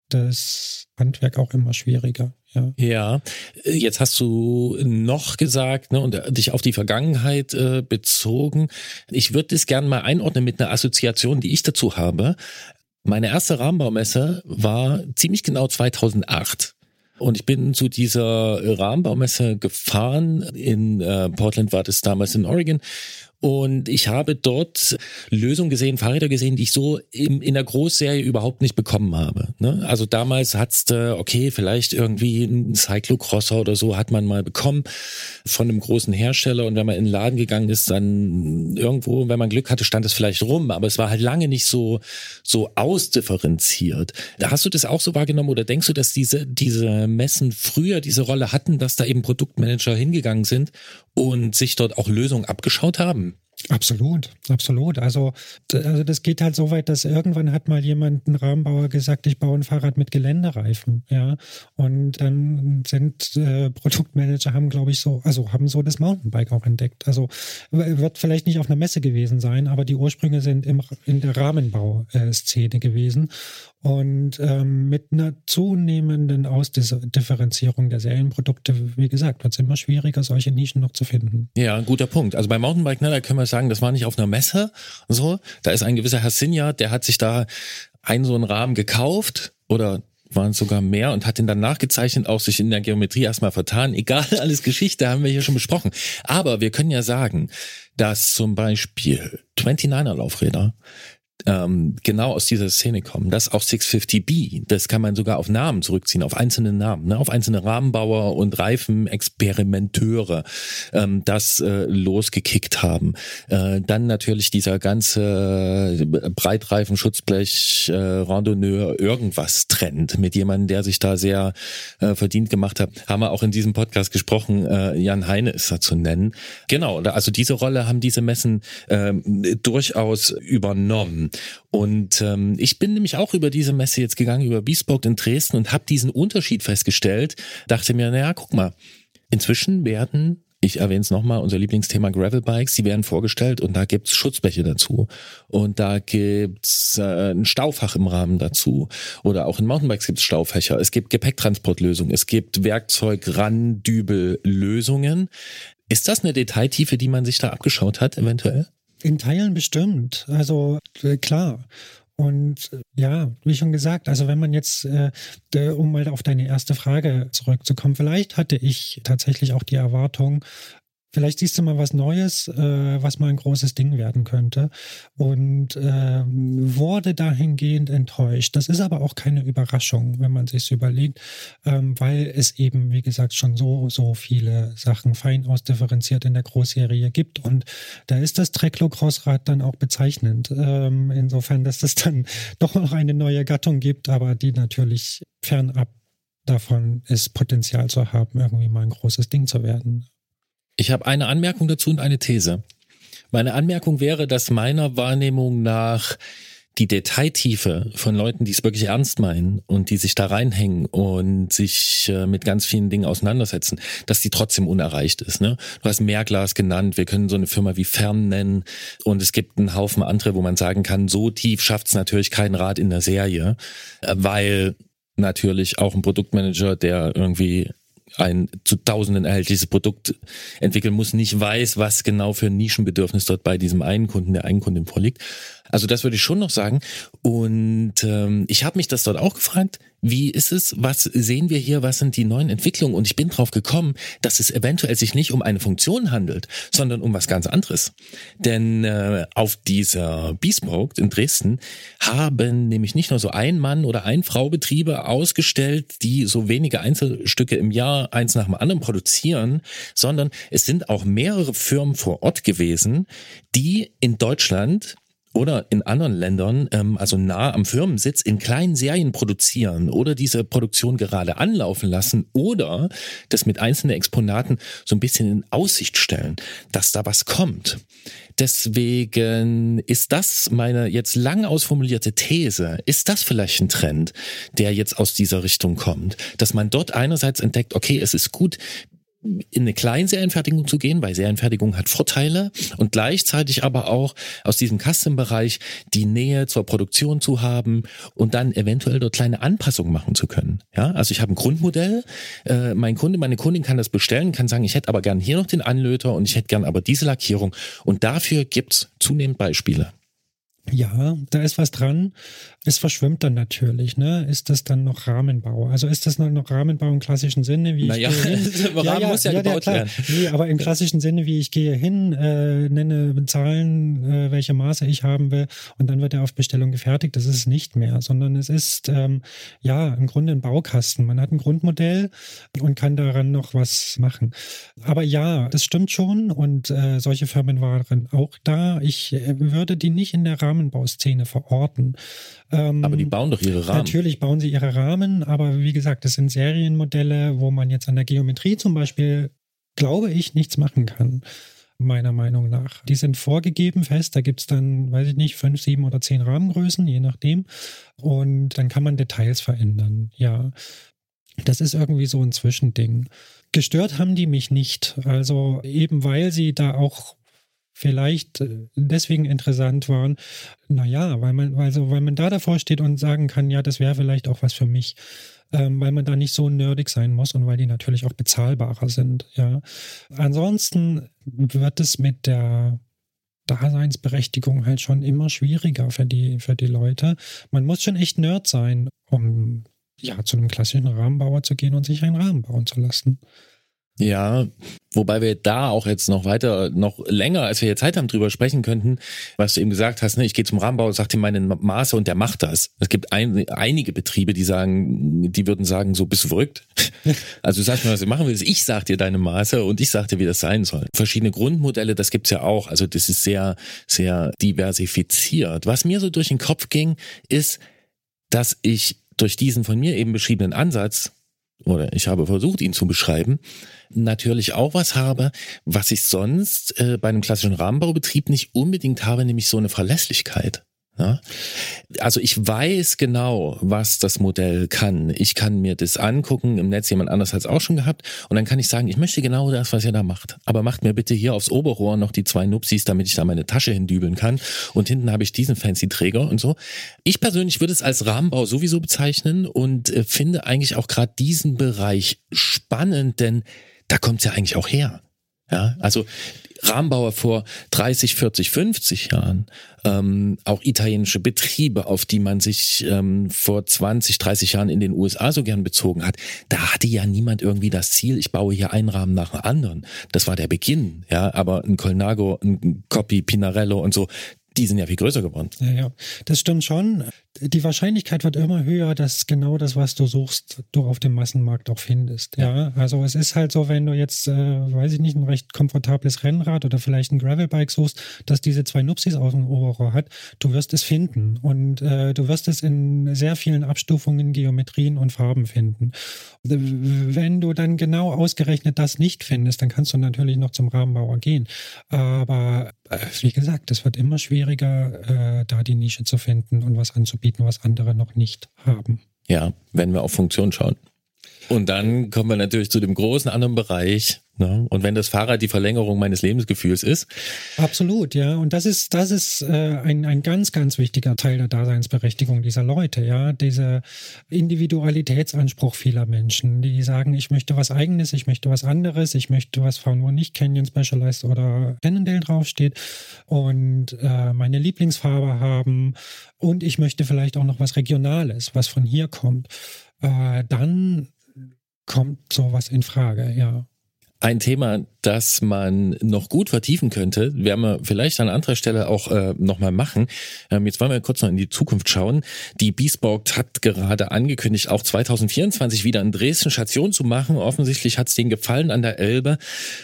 das Handwerk auch immer schwieriger. Ja. ja, jetzt hast du noch gesagt ne, und dich auf die Vergangenheit äh, bezogen. Ich würde das gerne mal einordnen mit einer Assoziation, die ich dazu habe. Meine erste Rahmenbaumesse war ziemlich genau 2008. Und ich bin zu dieser Rahmenbaumesse gefahren. In äh, Portland war das damals in Oregon. Und ich habe dort Lösungen gesehen, Fahrräder gesehen, die ich so im, in der Großserie überhaupt nicht bekommen habe. Ne? Also damals hat's okay, vielleicht irgendwie ein Cyclocrosser oder so hat man mal bekommen von einem großen Hersteller. Und wenn man in den Laden gegangen ist, dann irgendwo, wenn man Glück hatte, stand es vielleicht rum. Aber es war halt lange nicht so, so ausdifferenziert. Hast du das auch so wahrgenommen oder denkst du, dass diese, diese Messen früher diese Rolle hatten, dass da eben Produktmanager hingegangen sind und sich dort auch Lösungen abgeschaut haben? Absolut, absolut. Also, also das geht halt so weit, dass irgendwann hat mal jemand, ein Rahmenbauer, gesagt, ich baue ein Fahrrad mit Geländereifen, ja. Und dann sind äh, Produktmanager haben, glaube ich, so, also haben so das Mountainbike auch entdeckt. Also wird vielleicht nicht auf einer Messe gewesen sein, aber die Ursprünge sind im, in der Rahmenbauszene gewesen. Und ähm, mit einer zunehmenden Ausdifferenzierung der Serienprodukte, wie gesagt, wird es immer schwieriger, solche Nischen noch zu finden. Ja, ein guter Punkt. Also bei Mountainbike, ne, da können wir sagen, das war nicht auf einer Messe. So, da ist ein gewisser Herr Sinja, der hat sich da einen so einen Rahmen gekauft oder waren sogar mehr und hat ihn dann nachgezeichnet, auch sich in der Geometrie erstmal vertan. Egal, alles Geschichte haben wir hier schon besprochen. Aber wir können ja sagen, dass zum Beispiel 29er Laufräder ähm, genau aus dieser Szene kommen. Das auch 650B, das kann man sogar auf Namen zurückziehen, auf einzelne Namen, ne? auf einzelne Rahmenbauer und Reifenexperimenteure, ähm, das äh, losgekickt haben. Äh, dann natürlich dieser ganze Breitreifen, Schutzblech, äh, Randonneur, irgendwas Trend mit jemandem, der sich da sehr äh, verdient gemacht hat. Haben wir auch in diesem Podcast gesprochen, äh, Jan Heine ist da zu nennen. Genau, also diese Rolle haben diese Messen äh, durchaus übernommen. Und ähm, ich bin nämlich auch über diese Messe jetzt gegangen, über Bespoke in Dresden und habe diesen Unterschied festgestellt. Dachte mir, naja, guck mal, inzwischen werden ich erwähne es nochmal, unser Lieblingsthema Gravelbikes, die werden vorgestellt und da gibt's Schutzbleche dazu. Und da gibt's äh, ein Staufach im Rahmen dazu. Oder auch in Mountainbikes gibt's Staufächer. Es gibt Gepäcktransportlösungen. Es gibt Werkzeug-Randübel-Lösungen. Ist das eine Detailtiefe, die man sich da abgeschaut hat, eventuell? In Teilen bestimmt. Also äh, klar. Und äh, ja, wie schon gesagt, also wenn man jetzt, äh, um mal auf deine erste Frage zurückzukommen, vielleicht hatte ich tatsächlich auch die Erwartung, Vielleicht siehst du mal was Neues, äh, was mal ein großes Ding werden könnte. Und äh, wurde dahingehend enttäuscht. Das ist aber auch keine Überraschung, wenn man sich überlegt, ähm, weil es eben, wie gesagt, schon so, so viele Sachen fein ausdifferenziert in der Großserie gibt. Und da ist das Treklo-Crossrad dann auch bezeichnend. Ähm, insofern, dass es dann doch noch eine neue Gattung gibt, aber die natürlich fernab davon ist, Potenzial zu haben, irgendwie mal ein großes Ding zu werden. Ich habe eine Anmerkung dazu und eine These. Meine Anmerkung wäre, dass meiner Wahrnehmung nach die Detailtiefe von Leuten, die es wirklich ernst meinen und die sich da reinhängen und sich äh, mit ganz vielen Dingen auseinandersetzen, dass die trotzdem unerreicht ist. Ne? Du hast Mehrglas genannt, wir können so eine Firma wie Fern nennen und es gibt einen Haufen andere, wo man sagen kann, so tief schafft es natürlich kein Rad in der Serie, äh, weil natürlich auch ein Produktmanager, der irgendwie ein zu Tausenden erhältliches Produkt entwickeln muss, nicht weiß, was genau für ein Nischenbedürfnis dort bei diesem einen Kunden, der einen Kunden vorliegt. Also das würde ich schon noch sagen. Und ähm, ich habe mich das dort auch gefragt, wie ist es, was sehen wir hier, was sind die neuen Entwicklungen? Und ich bin drauf gekommen, dass es eventuell sich nicht um eine Funktion handelt, sondern um was ganz anderes. Denn äh, auf dieser Bespoke in Dresden haben nämlich nicht nur so ein Mann oder ein Frau Betriebe ausgestellt, die so wenige Einzelstücke im Jahr eins nach dem anderen produzieren, sondern es sind auch mehrere Firmen vor Ort gewesen, die in Deutschland oder in anderen Ländern, ähm, also nah am Firmensitz, in kleinen Serien produzieren oder diese Produktion gerade anlaufen lassen oder das mit einzelnen Exponaten so ein bisschen in Aussicht stellen, dass da was kommt. Deswegen ist das meine jetzt lang ausformulierte These. Ist das vielleicht ein Trend, der jetzt aus dieser Richtung kommt? Dass man dort einerseits entdeckt, okay, es ist gut, in eine Kleinserienfertigung zu gehen, weil Serienfertigung hat Vorteile und gleichzeitig aber auch aus diesem Custom-Bereich die Nähe zur Produktion zu haben und dann eventuell dort kleine Anpassungen machen zu können. Ja, also ich habe ein Grundmodell, äh, mein Kunde, meine Kundin kann das bestellen, kann sagen, ich hätte aber gern hier noch den Anlöter und ich hätte gern aber diese Lackierung und dafür gibt's zunehmend Beispiele. Ja, da ist was dran. Es verschwimmt dann natürlich, ne? Ist das dann noch Rahmenbau? Also ist das noch Rahmenbau im klassischen Sinne, wie naja, ich gehe hin? Rahmen ja, ja, muss ja, ja gebaut ja, werden. Nee, aber im klassischen Sinne, wie ich gehe hin, äh, nenne Zahlen, äh, welche Maße ich haben will und dann wird er auf Bestellung gefertigt. Das ist es nicht mehr, sondern es ist ähm, ja im Grunde ein Baukasten. Man hat ein Grundmodell und kann daran noch was machen. Aber ja, das stimmt schon und äh, solche Firmen waren auch da. Ich äh, würde die nicht in der Rahmenbauszene verorten. Ähm, aber die bauen doch ihre Rahmen. Natürlich bauen sie ihre Rahmen, aber wie gesagt, das sind Serienmodelle, wo man jetzt an der Geometrie zum Beispiel, glaube ich, nichts machen kann meiner Meinung nach. Die sind vorgegeben fest, da gibt es dann, weiß ich nicht, fünf, sieben oder zehn Rahmengrößen, je nachdem. Und dann kann man Details verändern, ja. Das ist irgendwie so ein Zwischending. Gestört haben die mich nicht. Also eben weil sie da auch vielleicht äh, deswegen interessant waren. Naja, weil man, also, weil man da davor steht und sagen kann, ja, das wäre vielleicht auch was für mich. Ähm, weil man da nicht so nerdig sein muss und weil die natürlich auch bezahlbarer sind. Ja. Ansonsten wird es mit der Daseinsberechtigung halt schon immer schwieriger für die, für die Leute. Man muss schon echt Nerd sein, um ja zu einem klassischen Rahmenbauer zu gehen und sich einen Rahmen bauen zu lassen. Ja, wobei wir da auch jetzt noch weiter, noch länger, als wir hier Zeit haben, drüber sprechen könnten, was du eben gesagt hast, ne, ich gehe zum Rahmenbau, sag dir meine Maße und der macht das. Es gibt ein, einige Betriebe, die sagen, die würden sagen, so bist du verrückt. Also du sagst mir, was du machen willst, ich sag dir deine Maße und ich sag dir, wie das sein soll. Verschiedene Grundmodelle, das gibt's ja auch. Also das ist sehr, sehr diversifiziert. Was mir so durch den Kopf ging, ist, dass ich durch diesen von mir eben beschriebenen Ansatz oder ich habe versucht, ihn zu beschreiben, natürlich auch was habe, was ich sonst äh, bei einem klassischen Rahmenbaubetrieb nicht unbedingt habe, nämlich so eine Verlässlichkeit. Ja? Also ich weiß genau, was das Modell kann. Ich kann mir das angucken, im Netz jemand anders hat es auch schon gehabt und dann kann ich sagen, ich möchte genau das, was ihr da macht. Aber macht mir bitte hier aufs Oberrohr noch die zwei Nupsis, damit ich da meine Tasche hindübeln kann und hinten habe ich diesen fancy Träger und so. Ich persönlich würde es als Rahmenbau sowieso bezeichnen und äh, finde eigentlich auch gerade diesen Bereich spannend, denn da kommt es ja eigentlich auch her. Ja, also Rahmenbauer vor 30, 40, 50 Jahren, ähm, auch italienische Betriebe, auf die man sich ähm, vor 20, 30 Jahren in den USA so gern bezogen hat, da hatte ja niemand irgendwie das Ziel, ich baue hier einen Rahmen nach dem anderen. Das war der Beginn, ja, aber ein Colnago, ein Coppi, Pinarello und so, die sind ja viel größer geworden. Ja, ja, das stimmt schon. Die Wahrscheinlichkeit wird immer höher, dass genau das, was du suchst, du auf dem Massenmarkt auch findest. Ja, ja? also es ist halt so, wenn du jetzt, äh, weiß ich nicht, ein recht komfortables Rennrad oder vielleicht ein Gravelbike suchst, dass diese zwei Nupsis aus dem Oberrohr hat, du wirst es finden und äh, du wirst es in sehr vielen Abstufungen, Geometrien und Farben finden. Wenn du dann genau ausgerechnet das nicht findest, dann kannst du natürlich noch zum Rahmenbauer gehen. Aber wie gesagt, es wird immer schwieriger, äh, da die Nische zu finden und was anzubieten, was andere noch nicht haben. Ja, wenn wir auf Funktion schauen. Und dann kommen wir natürlich zu dem großen anderen Bereich. Ne? Und wenn das Fahrrad die Verlängerung meines Lebensgefühls ist. Absolut, ja. Und das ist, das ist äh, ein, ein ganz, ganz wichtiger Teil der Daseinsberechtigung dieser Leute, ja. Dieser Individualitätsanspruch vieler Menschen, die sagen, ich möchte was eigenes, ich möchte was anderes, ich möchte was fahren, wo nicht Canyon Specialized oder Cannondale draufsteht und äh, meine Lieblingsfarbe haben und ich möchte vielleicht auch noch was Regionales, was von hier kommt. Äh, dann kommt sowas in Frage, ja. Ein Thema, das man noch gut vertiefen könnte, werden wir vielleicht an anderer Stelle auch äh, nochmal machen. Ähm, jetzt wollen wir kurz noch in die Zukunft schauen. Die Biesborg hat gerade angekündigt, auch 2024 wieder in Dresden Station zu machen. Offensichtlich hat es denen gefallen an der Elbe.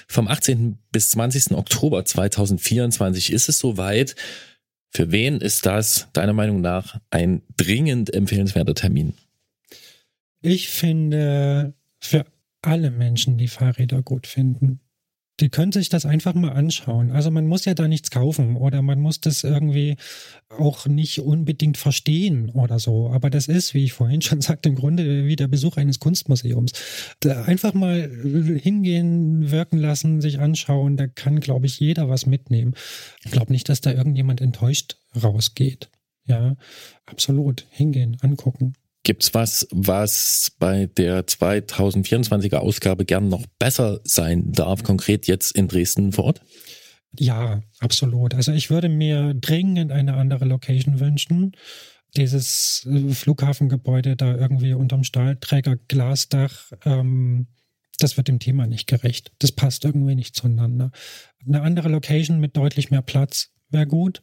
Vom 18. bis 20. Oktober 2024 ist es soweit. Für wen ist das deiner Meinung nach ein dringend empfehlenswerter Termin? Ich finde für alle Menschen, die Fahrräder gut finden. Die können sich das einfach mal anschauen. Also man muss ja da nichts kaufen oder man muss das irgendwie auch nicht unbedingt verstehen oder so. Aber das ist, wie ich vorhin schon sagte, im Grunde wie der Besuch eines Kunstmuseums. Da einfach mal hingehen, wirken lassen, sich anschauen. Da kann, glaube ich, jeder was mitnehmen. Ich glaube nicht, dass da irgendjemand enttäuscht rausgeht. Ja, absolut. Hingehen, angucken. Gibt's was, was bei der 2024er Ausgabe gern noch besser sein darf, konkret jetzt in Dresden vor Ort? Ja, absolut. Also ich würde mir dringend eine andere Location wünschen. Dieses äh, Flughafengebäude da irgendwie unterm Stahlträger Glasdach, ähm, das wird dem Thema nicht gerecht. Das passt irgendwie nicht zueinander. Eine andere Location mit deutlich mehr Platz wäre gut,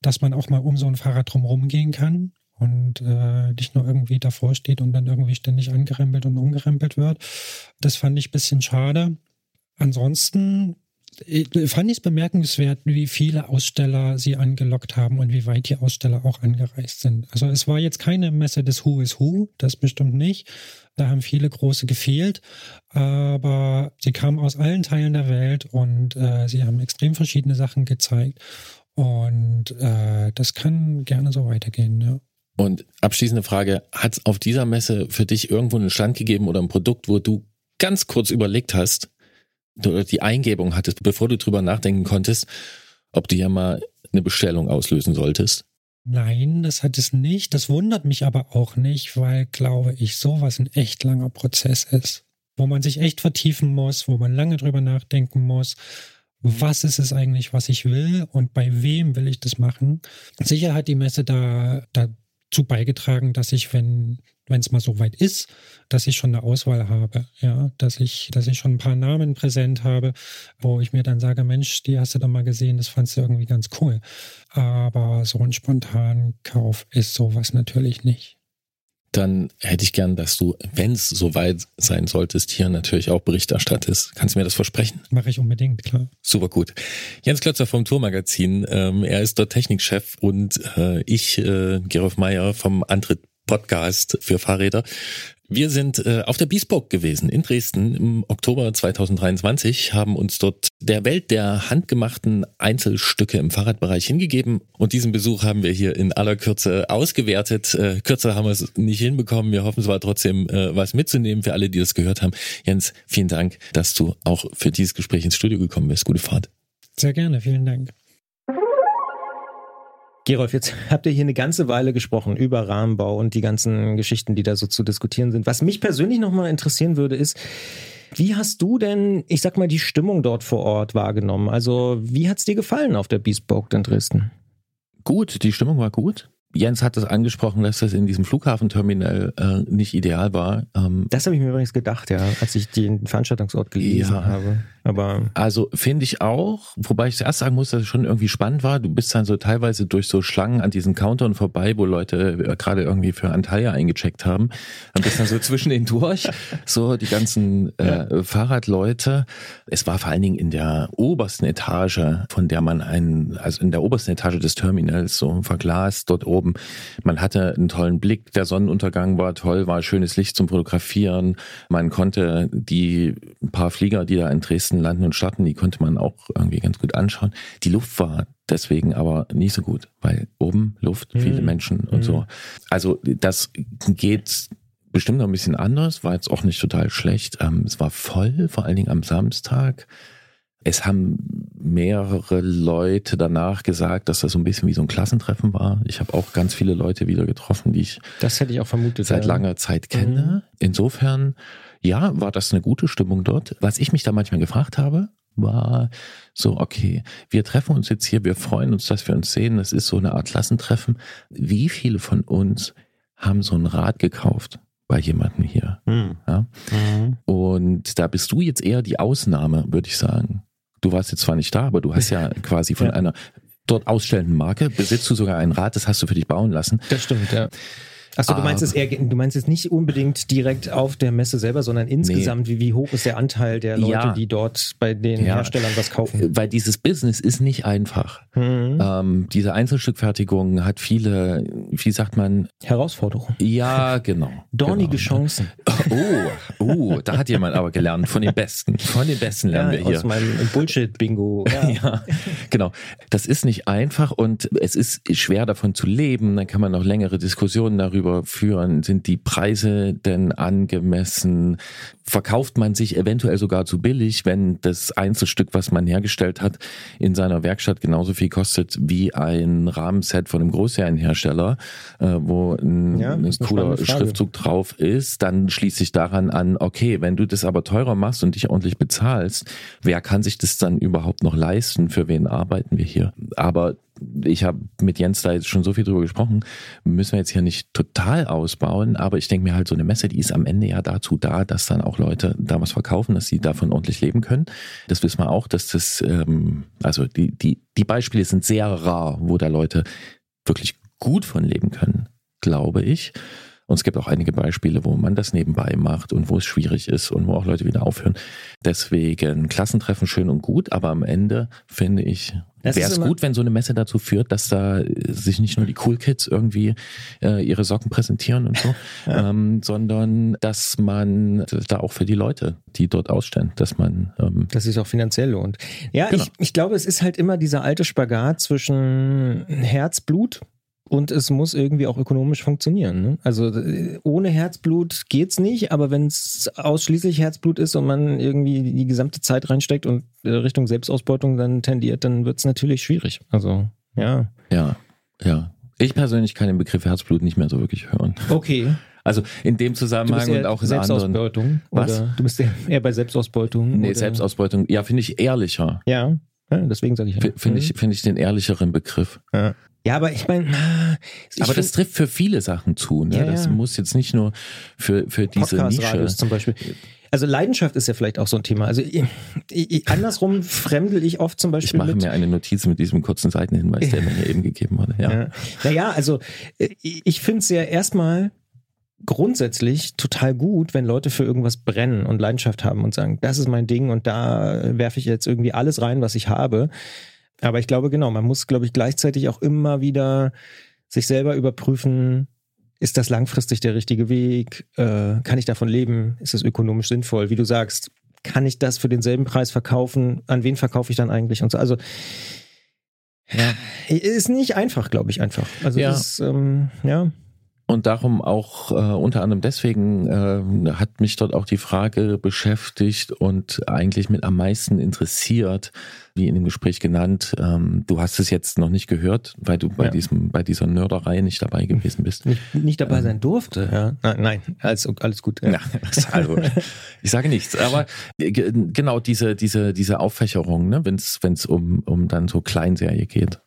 dass man auch mal um so ein Fahrrad drumherum gehen kann und äh, nicht nur irgendwie davor steht und dann irgendwie ständig angerempelt und umgerempelt wird. Das fand ich ein bisschen schade. Ansonsten äh, fand ich es bemerkenswert, wie viele Aussteller sie angelockt haben und wie weit die Aussteller auch angereist sind. Also es war jetzt keine Messe des Who is Who, das bestimmt nicht. Da haben viele große gefehlt, aber sie kamen aus allen Teilen der Welt und äh, sie haben extrem verschiedene Sachen gezeigt. Und äh, das kann gerne so weitergehen, ja. Und abschließende Frage, hat es auf dieser Messe für dich irgendwo einen Stand gegeben oder ein Produkt, wo du ganz kurz überlegt hast, oder die Eingebung hattest, bevor du drüber nachdenken konntest, ob du ja mal eine Bestellung auslösen solltest? Nein, das hat es nicht. Das wundert mich aber auch nicht, weil, glaube ich, sowas ein echt langer Prozess ist, wo man sich echt vertiefen muss, wo man lange drüber nachdenken muss. Was ist es eigentlich, was ich will und bei wem will ich das machen? Sicher hat die Messe da, da zu beigetragen, dass ich, wenn es mal so weit ist, dass ich schon eine Auswahl habe, ja, dass ich, dass ich schon ein paar Namen präsent habe, wo ich mir dann sage, Mensch, die hast du doch mal gesehen, das fandst du irgendwie ganz cool. Aber so ein Spontankauf ist sowas natürlich nicht dann hätte ich gern, dass du, wenn es soweit sein solltest, hier natürlich auch Bericht erstattest. Kannst du mir das versprechen? Mache ich unbedingt, klar. Super gut. Jens Klötzer vom Tourmagazin, ähm, er ist dort Technikchef und äh, ich, äh, Gerolf Meyer vom Antritt Podcast für Fahrräder. Wir sind äh, auf der Bespoke gewesen in Dresden im Oktober 2023, haben uns dort der Welt der handgemachten Einzelstücke im Fahrradbereich hingegeben und diesen Besuch haben wir hier in aller Kürze ausgewertet. Äh, kürzer haben wir es nicht hinbekommen. Wir hoffen, es war trotzdem äh, was mitzunehmen für alle, die das gehört haben. Jens, vielen Dank, dass du auch für dieses Gespräch ins Studio gekommen bist. Gute Fahrt. Sehr gerne, vielen Dank. Gerolf, jetzt habt ihr hier eine ganze Weile gesprochen über Rahmenbau und die ganzen Geschichten, die da so zu diskutieren sind. Was mich persönlich nochmal interessieren würde, ist, wie hast du denn, ich sag mal, die Stimmung dort vor Ort wahrgenommen? Also, wie hat's dir gefallen auf der Bespoke in Dresden? Gut, die Stimmung war gut. Jens hat das angesprochen, dass das in diesem Flughafenterminal äh, nicht ideal war. Ähm, das habe ich mir übrigens gedacht, ja, als ich den Veranstaltungsort gelesen ja, habe. Aber also finde ich auch, wobei ich zuerst sagen muss, dass es schon irgendwie spannend war. Du bist dann so teilweise durch so Schlangen an diesen Countern vorbei, wo Leute äh, gerade irgendwie für Antalya eingecheckt haben. Dann bist dann so zwischen den durch, so die ganzen äh. Fahrradleute. Es war vor allen Dingen in der obersten Etage, von der man einen, also in der obersten Etage des Terminals, so verglast dort oben. Man hatte einen tollen Blick, der Sonnenuntergang war toll, war schönes Licht zum Fotografieren. Man konnte die paar Flieger, die da in Dresden Grenzen landen und starten, die konnte man auch irgendwie ganz gut anschauen. Die Luft war deswegen aber nicht so gut, weil oben Luft, viele mhm. Menschen und mhm. so. Also das geht bestimmt noch ein bisschen anders, war jetzt auch nicht total schlecht. Ähm, es war voll, vor allen Dingen am Samstag. Es haben mehrere Leute danach gesagt, dass das so ein bisschen wie so ein Klassentreffen war. Ich habe auch ganz viele Leute wieder getroffen, die ich das hätte ich auch vermutet seit ja. langer Zeit kenne. Mhm. Insofern ja, war das eine gute Stimmung dort. Was ich mich da manchmal gefragt habe, war so, okay, wir treffen uns jetzt hier, wir freuen uns, dass wir uns sehen, das ist so eine Art Klassentreffen. Wie viele von uns haben so ein Rad gekauft? bei jemandem hier. Mhm. Ja? Mhm. Und da bist du jetzt eher die Ausnahme, würde ich sagen. Du warst jetzt zwar nicht da, aber du hast ja quasi von ja. einer dort ausstellenden Marke, besitzt du sogar ein Rad, das hast du für dich bauen lassen. Das stimmt, ja. Achso, du meinst es eher, du meinst jetzt nicht unbedingt direkt auf der Messe selber, sondern insgesamt, nee. wie, wie hoch ist der Anteil der Leute, ja. die dort bei den ja. Herstellern was kaufen? Weil dieses Business ist nicht einfach. Mhm. Ähm, diese Einzelstückfertigung hat viele, wie sagt man? Herausforderungen. Ja, genau. Dornige genau. Chancen. Oh, oh, da hat jemand aber gelernt. Von den Besten. Von den Besten lernen ja, wir hier. Aus meinem Bullshit-Bingo. Ja. ja, genau. Das ist nicht einfach und es ist schwer davon zu leben. Dann kann man noch längere Diskussionen darüber darüber führen, sind die Preise denn angemessen? Verkauft man sich eventuell sogar zu billig, wenn das Einzelstück, was man hergestellt hat, in seiner Werkstatt genauso viel kostet wie ein Rahmenset von einem Großserienhersteller, äh, wo ein, ja, ein cooler Schriftzug drauf ist, dann schließt sich daran an, okay, wenn du das aber teurer machst und dich ordentlich bezahlst, wer kann sich das dann überhaupt noch leisten? Für wen arbeiten wir hier? Aber ich habe mit Jens da jetzt schon so viel drüber gesprochen, müssen wir jetzt hier nicht total ausbauen, aber ich denke mir halt, so eine Messe, die ist am Ende ja dazu da, dass dann auch Leute da was verkaufen, dass sie davon ordentlich leben können. Das wissen wir auch, dass das, ähm, also die, die, die Beispiele sind sehr rar, wo da Leute wirklich gut von leben können, glaube ich. Und es gibt auch einige Beispiele, wo man das nebenbei macht und wo es schwierig ist und wo auch Leute wieder aufhören. Deswegen Klassentreffen schön und gut, aber am Ende finde ich, wäre es gut, wenn so eine Messe dazu führt, dass da sich nicht nur die Cool Kids irgendwie äh, ihre Socken präsentieren und so, ja. ähm, sondern dass man da auch für die Leute, die dort ausstellen, dass man ähm, dass sich auch finanziell lohnt. Ja, genau. ich, ich glaube, es ist halt immer dieser alte Spagat zwischen Herzblut und es muss irgendwie auch ökonomisch funktionieren. Ne? Also äh, ohne Herzblut geht's nicht, aber wenn es ausschließlich Herzblut ist und man irgendwie die gesamte Zeit reinsteckt und äh, Richtung Selbstausbeutung dann tendiert, dann wird's natürlich schwierig. Also ja. Ja, ja. Ich persönlich kann den Begriff Herzblut nicht mehr so wirklich hören. Okay. Also in dem Zusammenhang und auch in Selbstausbeutung, anderen. Was? Du bist eher bei Selbstausbeutung? Nee, oder? Selbstausbeutung. Ja, finde ich ehrlicher. Ja. ja deswegen sage ich. Ja. Finde ich, mhm. finde ich den ehrlicheren Begriff. Ja. Ja, aber ich meine, aber das trifft für viele Sachen zu. Ne? Ja, das ja. muss jetzt nicht nur für für diese Nische. zum Beispiel. Also Leidenschaft ist ja vielleicht auch so ein Thema. Also ich, ich, andersrum fremdel ich oft zum Beispiel. Ich mache mit, mir eine Notiz mit diesem kurzen Seitenhinweis, der mir eben gegeben wurde. Ja. ja. Naja, also äh, ich finde es ja erstmal grundsätzlich total gut, wenn Leute für irgendwas brennen und Leidenschaft haben und sagen, das ist mein Ding und da werfe ich jetzt irgendwie alles rein, was ich habe. Aber ich glaube, genau, man muss, glaube ich, gleichzeitig auch immer wieder sich selber überprüfen, ist das langfristig der richtige Weg? Äh, kann ich davon leben? Ist es ökonomisch sinnvoll? Wie du sagst, kann ich das für denselben Preis verkaufen? An wen verkaufe ich dann eigentlich? Und so. Also ja, ist nicht einfach, glaube ich, einfach. Also ja. das, ähm, ja. Und darum auch äh, unter anderem deswegen äh, hat mich dort auch die Frage beschäftigt und eigentlich mit am meisten interessiert, wie in dem Gespräch genannt. Ähm, du hast es jetzt noch nicht gehört, weil du bei ja. diesem bei dieser Nörderei nicht dabei gewesen bist. Nicht, nicht dabei ähm, sein durfte. Ja. Nein, nein, alles, alles gut. Ja. also, ich sage nichts, aber genau diese diese diese Auffächerung, ne, wenn es wenn es um um dann so Kleinserie geht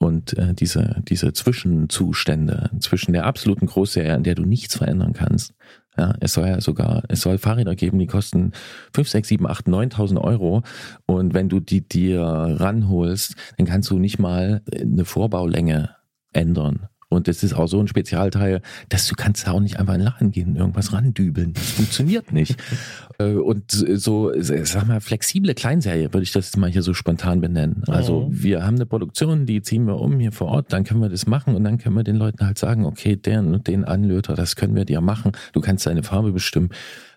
und äh, diese, diese Zwischenzustände zwischen der absoluten Großserie, an der du nichts verändern kannst. Ja, es soll ja sogar, es soll Fahrräder geben, die kosten 5, 6, 7, 8, 9.000 Euro. Und wenn du die dir ranholst, dann kannst du nicht mal eine Vorbaulänge ändern. Und das ist auch so ein Spezialteil, dass du kannst auch nicht einfach in den Laden gehen und irgendwas randübeln. Das funktioniert nicht. Äh, und so, sag mal, flexible Kleinserie würde ich das jetzt mal hier so spontan benennen. Also mhm. wir haben eine Produktion, die ziehen wir um hier vor Ort, dann können wir das machen und dann können wir den Leuten halt sagen, okay, den und den Anlöter, das können wir dir machen. Du kannst deine Farbe bestimmen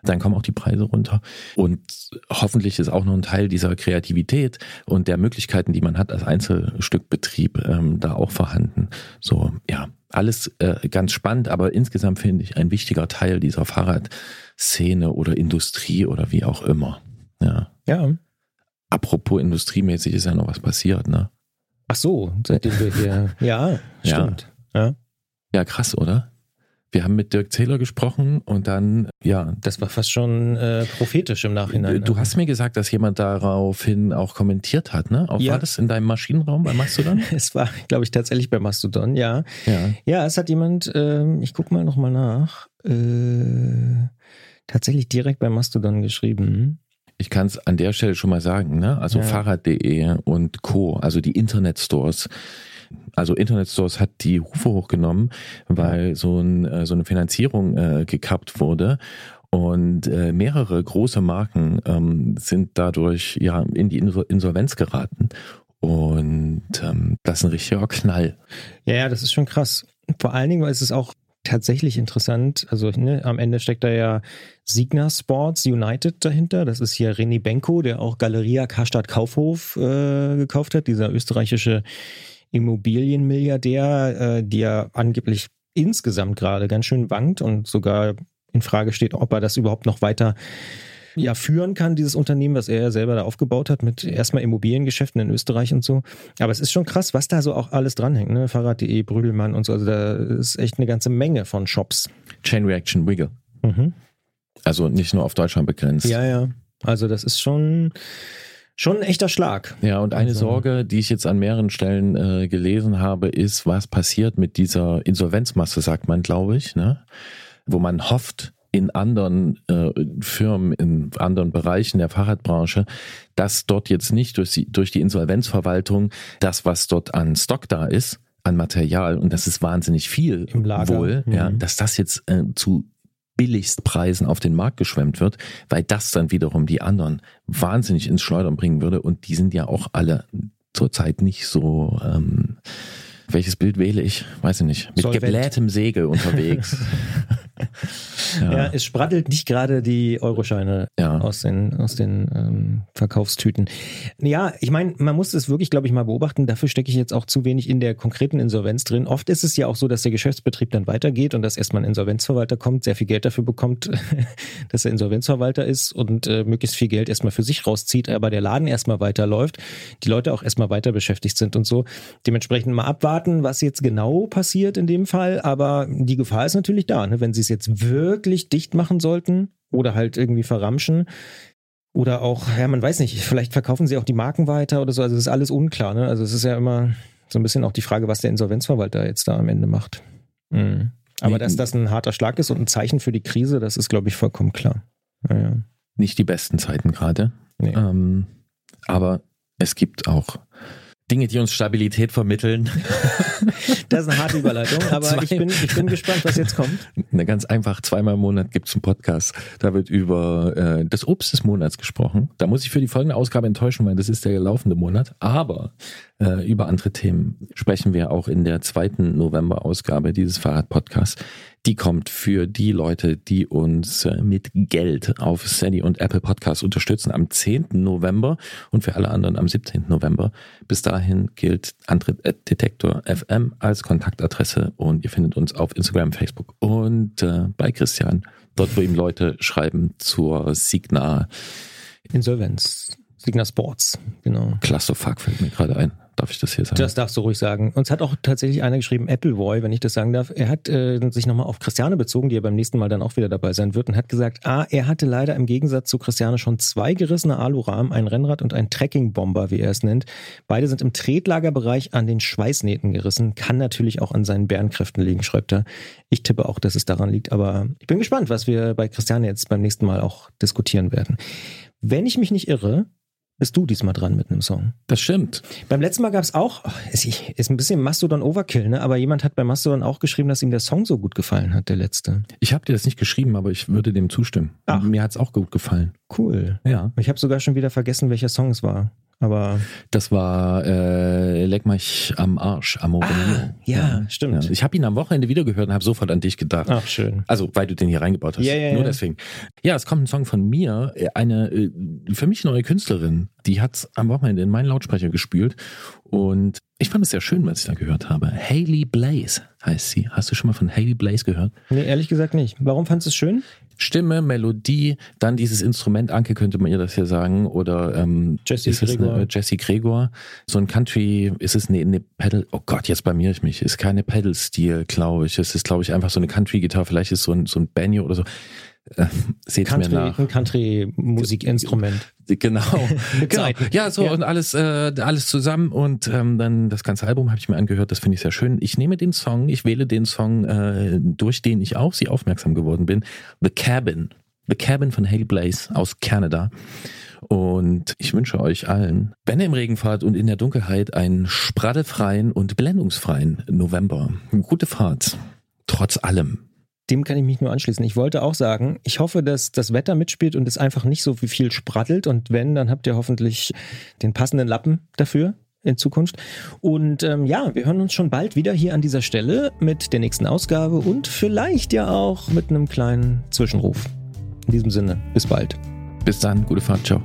dann kommen auch die Preise runter. Und hoffentlich ist auch noch ein Teil dieser Kreativität und der Möglichkeiten, die man hat als Einzelstückbetrieb, ähm, da auch vorhanden. So, ja, alles äh, ganz spannend, aber insgesamt finde ich ein wichtiger Teil dieser Fahrradszene oder Industrie oder wie auch immer. Ja. Ja. Apropos industriemäßig ist ja noch was passiert, ne? Ach so, seitdem wir hier. ja, stimmt. Ja. ja. Ja, krass, oder? Wir haben mit Dirk Zähler gesprochen und dann, ja. Das war fast schon äh, prophetisch im Nachhinein. Du ne? hast mir gesagt, dass jemand daraufhin auch kommentiert hat, ne? Auch ja. War das in deinem Maschinenraum bei Mastodon? es war, glaube ich, tatsächlich bei Mastodon, ja. Ja, ja es hat jemand, ähm, ich gucke mal nochmal nach, äh, tatsächlich direkt bei Mastodon geschrieben. Ich kann es an der Stelle schon mal sagen, ne? Also ja. Fahrrad.de und Co., also die Internetstores also Internet Stores hat die Hufe hochgenommen, weil so, ein, äh, so eine Finanzierung äh, gekappt wurde. Und äh, mehrere große Marken ähm, sind dadurch ja in die Insolvenz geraten. Und ähm, das ist ein richtiger Knall. Ja, ja, das ist schon krass. Vor allen Dingen, weil es auch tatsächlich interessant. Also ne, am Ende steckt da ja Signa Sports United dahinter. Das ist hier René Benko, der auch Galeria Karstadt Kaufhof äh, gekauft hat, dieser österreichische Immobilienmilliardär, äh, der angeblich insgesamt gerade ganz schön wankt und sogar in Frage steht, ob er das überhaupt noch weiter ja, führen kann, dieses Unternehmen, was er ja selber da aufgebaut hat, mit erstmal Immobiliengeschäften in Österreich und so. Aber es ist schon krass, was da so auch alles dranhängt, ne? Fahrrad.de, Brügelmann und so. Also da ist echt eine ganze Menge von Shops. Chain Reaction Wiggle. Mhm. Also nicht nur auf Deutschland begrenzt. Ja, ja. Also das ist schon, schon ein echter Schlag. Ja, und eine also. Sorge, die ich jetzt an mehreren Stellen äh, gelesen habe, ist, was passiert mit dieser Insolvenzmasse, sagt man, glaube ich, ne? wo man hofft, in anderen äh, Firmen, in anderen Bereichen der Fahrradbranche, dass dort jetzt nicht durch die, durch die Insolvenzverwaltung das, was dort an Stock da ist, an Material, und das ist wahnsinnig viel Im Lager. wohl, mhm. ja, dass das jetzt äh, zu Billigstpreisen auf den Markt geschwemmt wird, weil das dann wiederum die anderen wahnsinnig ins Schleudern bringen würde. Und die sind ja auch alle zurzeit nicht so. Ähm, welches Bild wähle ich? Weiß ich nicht. Mit Solvent. geblähtem Segel unterwegs. ja. ja. es sprattelt nicht gerade die Euroscheine ja. aus den, aus den ähm, Verkaufstüten. Ja, ich meine, man muss es wirklich, glaube ich, mal beobachten. Dafür stecke ich jetzt auch zu wenig in der konkreten Insolvenz drin. Oft ist es ja auch so, dass der Geschäftsbetrieb dann weitergeht und dass erstmal ein Insolvenzverwalter kommt, sehr viel Geld dafür bekommt, dass er Insolvenzverwalter ist und äh, möglichst viel Geld erstmal für sich rauszieht, aber der Laden erstmal weiterläuft, die Leute auch erstmal weiter beschäftigt sind und so. Dementsprechend mal abwarten, was jetzt genau passiert in dem Fall, aber die Gefahr ist natürlich da, ne? wenn sie es jetzt wirklich dicht machen sollten oder halt irgendwie verramschen. Oder auch, ja, man weiß nicht, vielleicht verkaufen sie auch die Marken weiter oder so. Also es ist alles unklar. Ne? Also es ist ja immer so ein bisschen auch die Frage, was der Insolvenzverwalter jetzt da am Ende macht. Mhm. Aber dass das ein harter Schlag ist und ein Zeichen für die Krise, das ist, glaube ich, vollkommen klar. Ja, ja. Nicht die besten Zeiten gerade. Nee. Ähm, aber es gibt auch Dinge, die uns Stabilität vermitteln. Das ist eine harte Überleitung, aber Zwei. ich, bin, ich bin gespannt, was jetzt kommt. Na, ganz einfach, zweimal im Monat gibt es einen Podcast. Da wird über äh, das Obst des Monats gesprochen. Da muss ich für die folgende Ausgabe enttäuschen, weil das ist der laufende Monat. Aber äh, über andere Themen sprechen wir auch in der zweiten November-Ausgabe dieses Fahrrad-Podcasts. Die kommt für die Leute, die uns äh, mit Geld auf Sadie und Apple Podcasts unterstützen am 10. November und für alle anderen am 17. November. Bis dahin gilt Antritt Detektor FM als Kontaktadresse und ihr findet uns auf Instagram, Facebook und äh, bei Christian, dort wo ihm Leute schreiben zur Signa Insolvenz. Signa Sports, genau. Clusterfuck fällt mir gerade ein. Darf ich das hier sagen? Das darfst du ruhig sagen. Uns hat auch tatsächlich einer geschrieben, Appleboy, wenn ich das sagen darf. Er hat äh, sich nochmal auf Christiane bezogen, die ja beim nächsten Mal dann auch wieder dabei sein wird, und hat gesagt, ah, er hatte leider im Gegensatz zu Christiane schon zwei gerissene Alurahmen, ein Rennrad und ein Trekkingbomber, wie er es nennt. Beide sind im Tretlagerbereich an den Schweißnähten gerissen. Kann natürlich auch an seinen Bärenkräften liegen, schreibt er. Ich tippe auch, dass es daran liegt, aber ich bin gespannt, was wir bei Christiane jetzt beim nächsten Mal auch diskutieren werden. Wenn ich mich nicht irre, bist du diesmal dran mit einem Song. Das stimmt. Beim letzten Mal gab es auch, oh, ist, ist ein bisschen Mastodon Overkill, ne? aber jemand hat bei Mastodon auch geschrieben, dass ihm der Song so gut gefallen hat, der letzte. Ich habe dir das nicht geschrieben, aber ich würde dem zustimmen. Ach. Mir hat's auch gut gefallen. Cool. Ja. Ich habe sogar schon wieder vergessen, welcher Song es war. Aber das war äh, Leck mich am Arsch, Amore ah, ja, ja, stimmt. Ja. Ich habe ihn am Wochenende wieder gehört und habe sofort an dich gedacht. Ach, schön. Also, weil du den hier reingebaut hast. Ja, ja, Nur deswegen. Ja, es kommt ein Song von mir, eine äh, für mich neue Künstlerin, die hat am Wochenende in meinen Lautsprecher gespült und ich fand es sehr schön, was ich da gehört habe. Haley Blaze heißt sie. Hast du schon mal von Haley Blaze gehört? Nee, ehrlich gesagt nicht. Warum fandest du es schön? Stimme, Melodie, dann dieses Instrument, Anke könnte man ihr das hier sagen, oder ähm, Jesse Gregor. Eine, Jesse Gregor. So ein Country, ist es eine, eine Pedal, oh Gott, jetzt blamier ich mich, ist keine Pedal-Stil, glaube ich. Es ist, glaube ich, einfach so eine Country-Gitarre, vielleicht ist so ein, so ein Banjo oder so. Äh, seht Country, mir nach. Ein Country-Musikinstrument. Genau. genau. Ja, so ja. und alles, äh, alles zusammen und ähm, dann das ganze Album habe ich mir angehört. Das finde ich sehr schön. Ich nehme den Song, ich wähle den Song, äh, durch den ich auf sie aufmerksam geworden bin. The Cabin. The Cabin von Haley Blaze aus Canada. Und ich wünsche euch allen, wenn ihr im Regen fahrt und in der Dunkelheit, einen spraddelfreien und blendungsfreien November. Gute Fahrt. Trotz allem dem kann ich mich nur anschließen. Ich wollte auch sagen, ich hoffe, dass das Wetter mitspielt und es einfach nicht so viel sprattelt. Und wenn, dann habt ihr hoffentlich den passenden Lappen dafür in Zukunft. Und ähm, ja, wir hören uns schon bald wieder hier an dieser Stelle mit der nächsten Ausgabe und vielleicht ja auch mit einem kleinen Zwischenruf. In diesem Sinne, bis bald. Bis dann, gute Fahrt, ciao.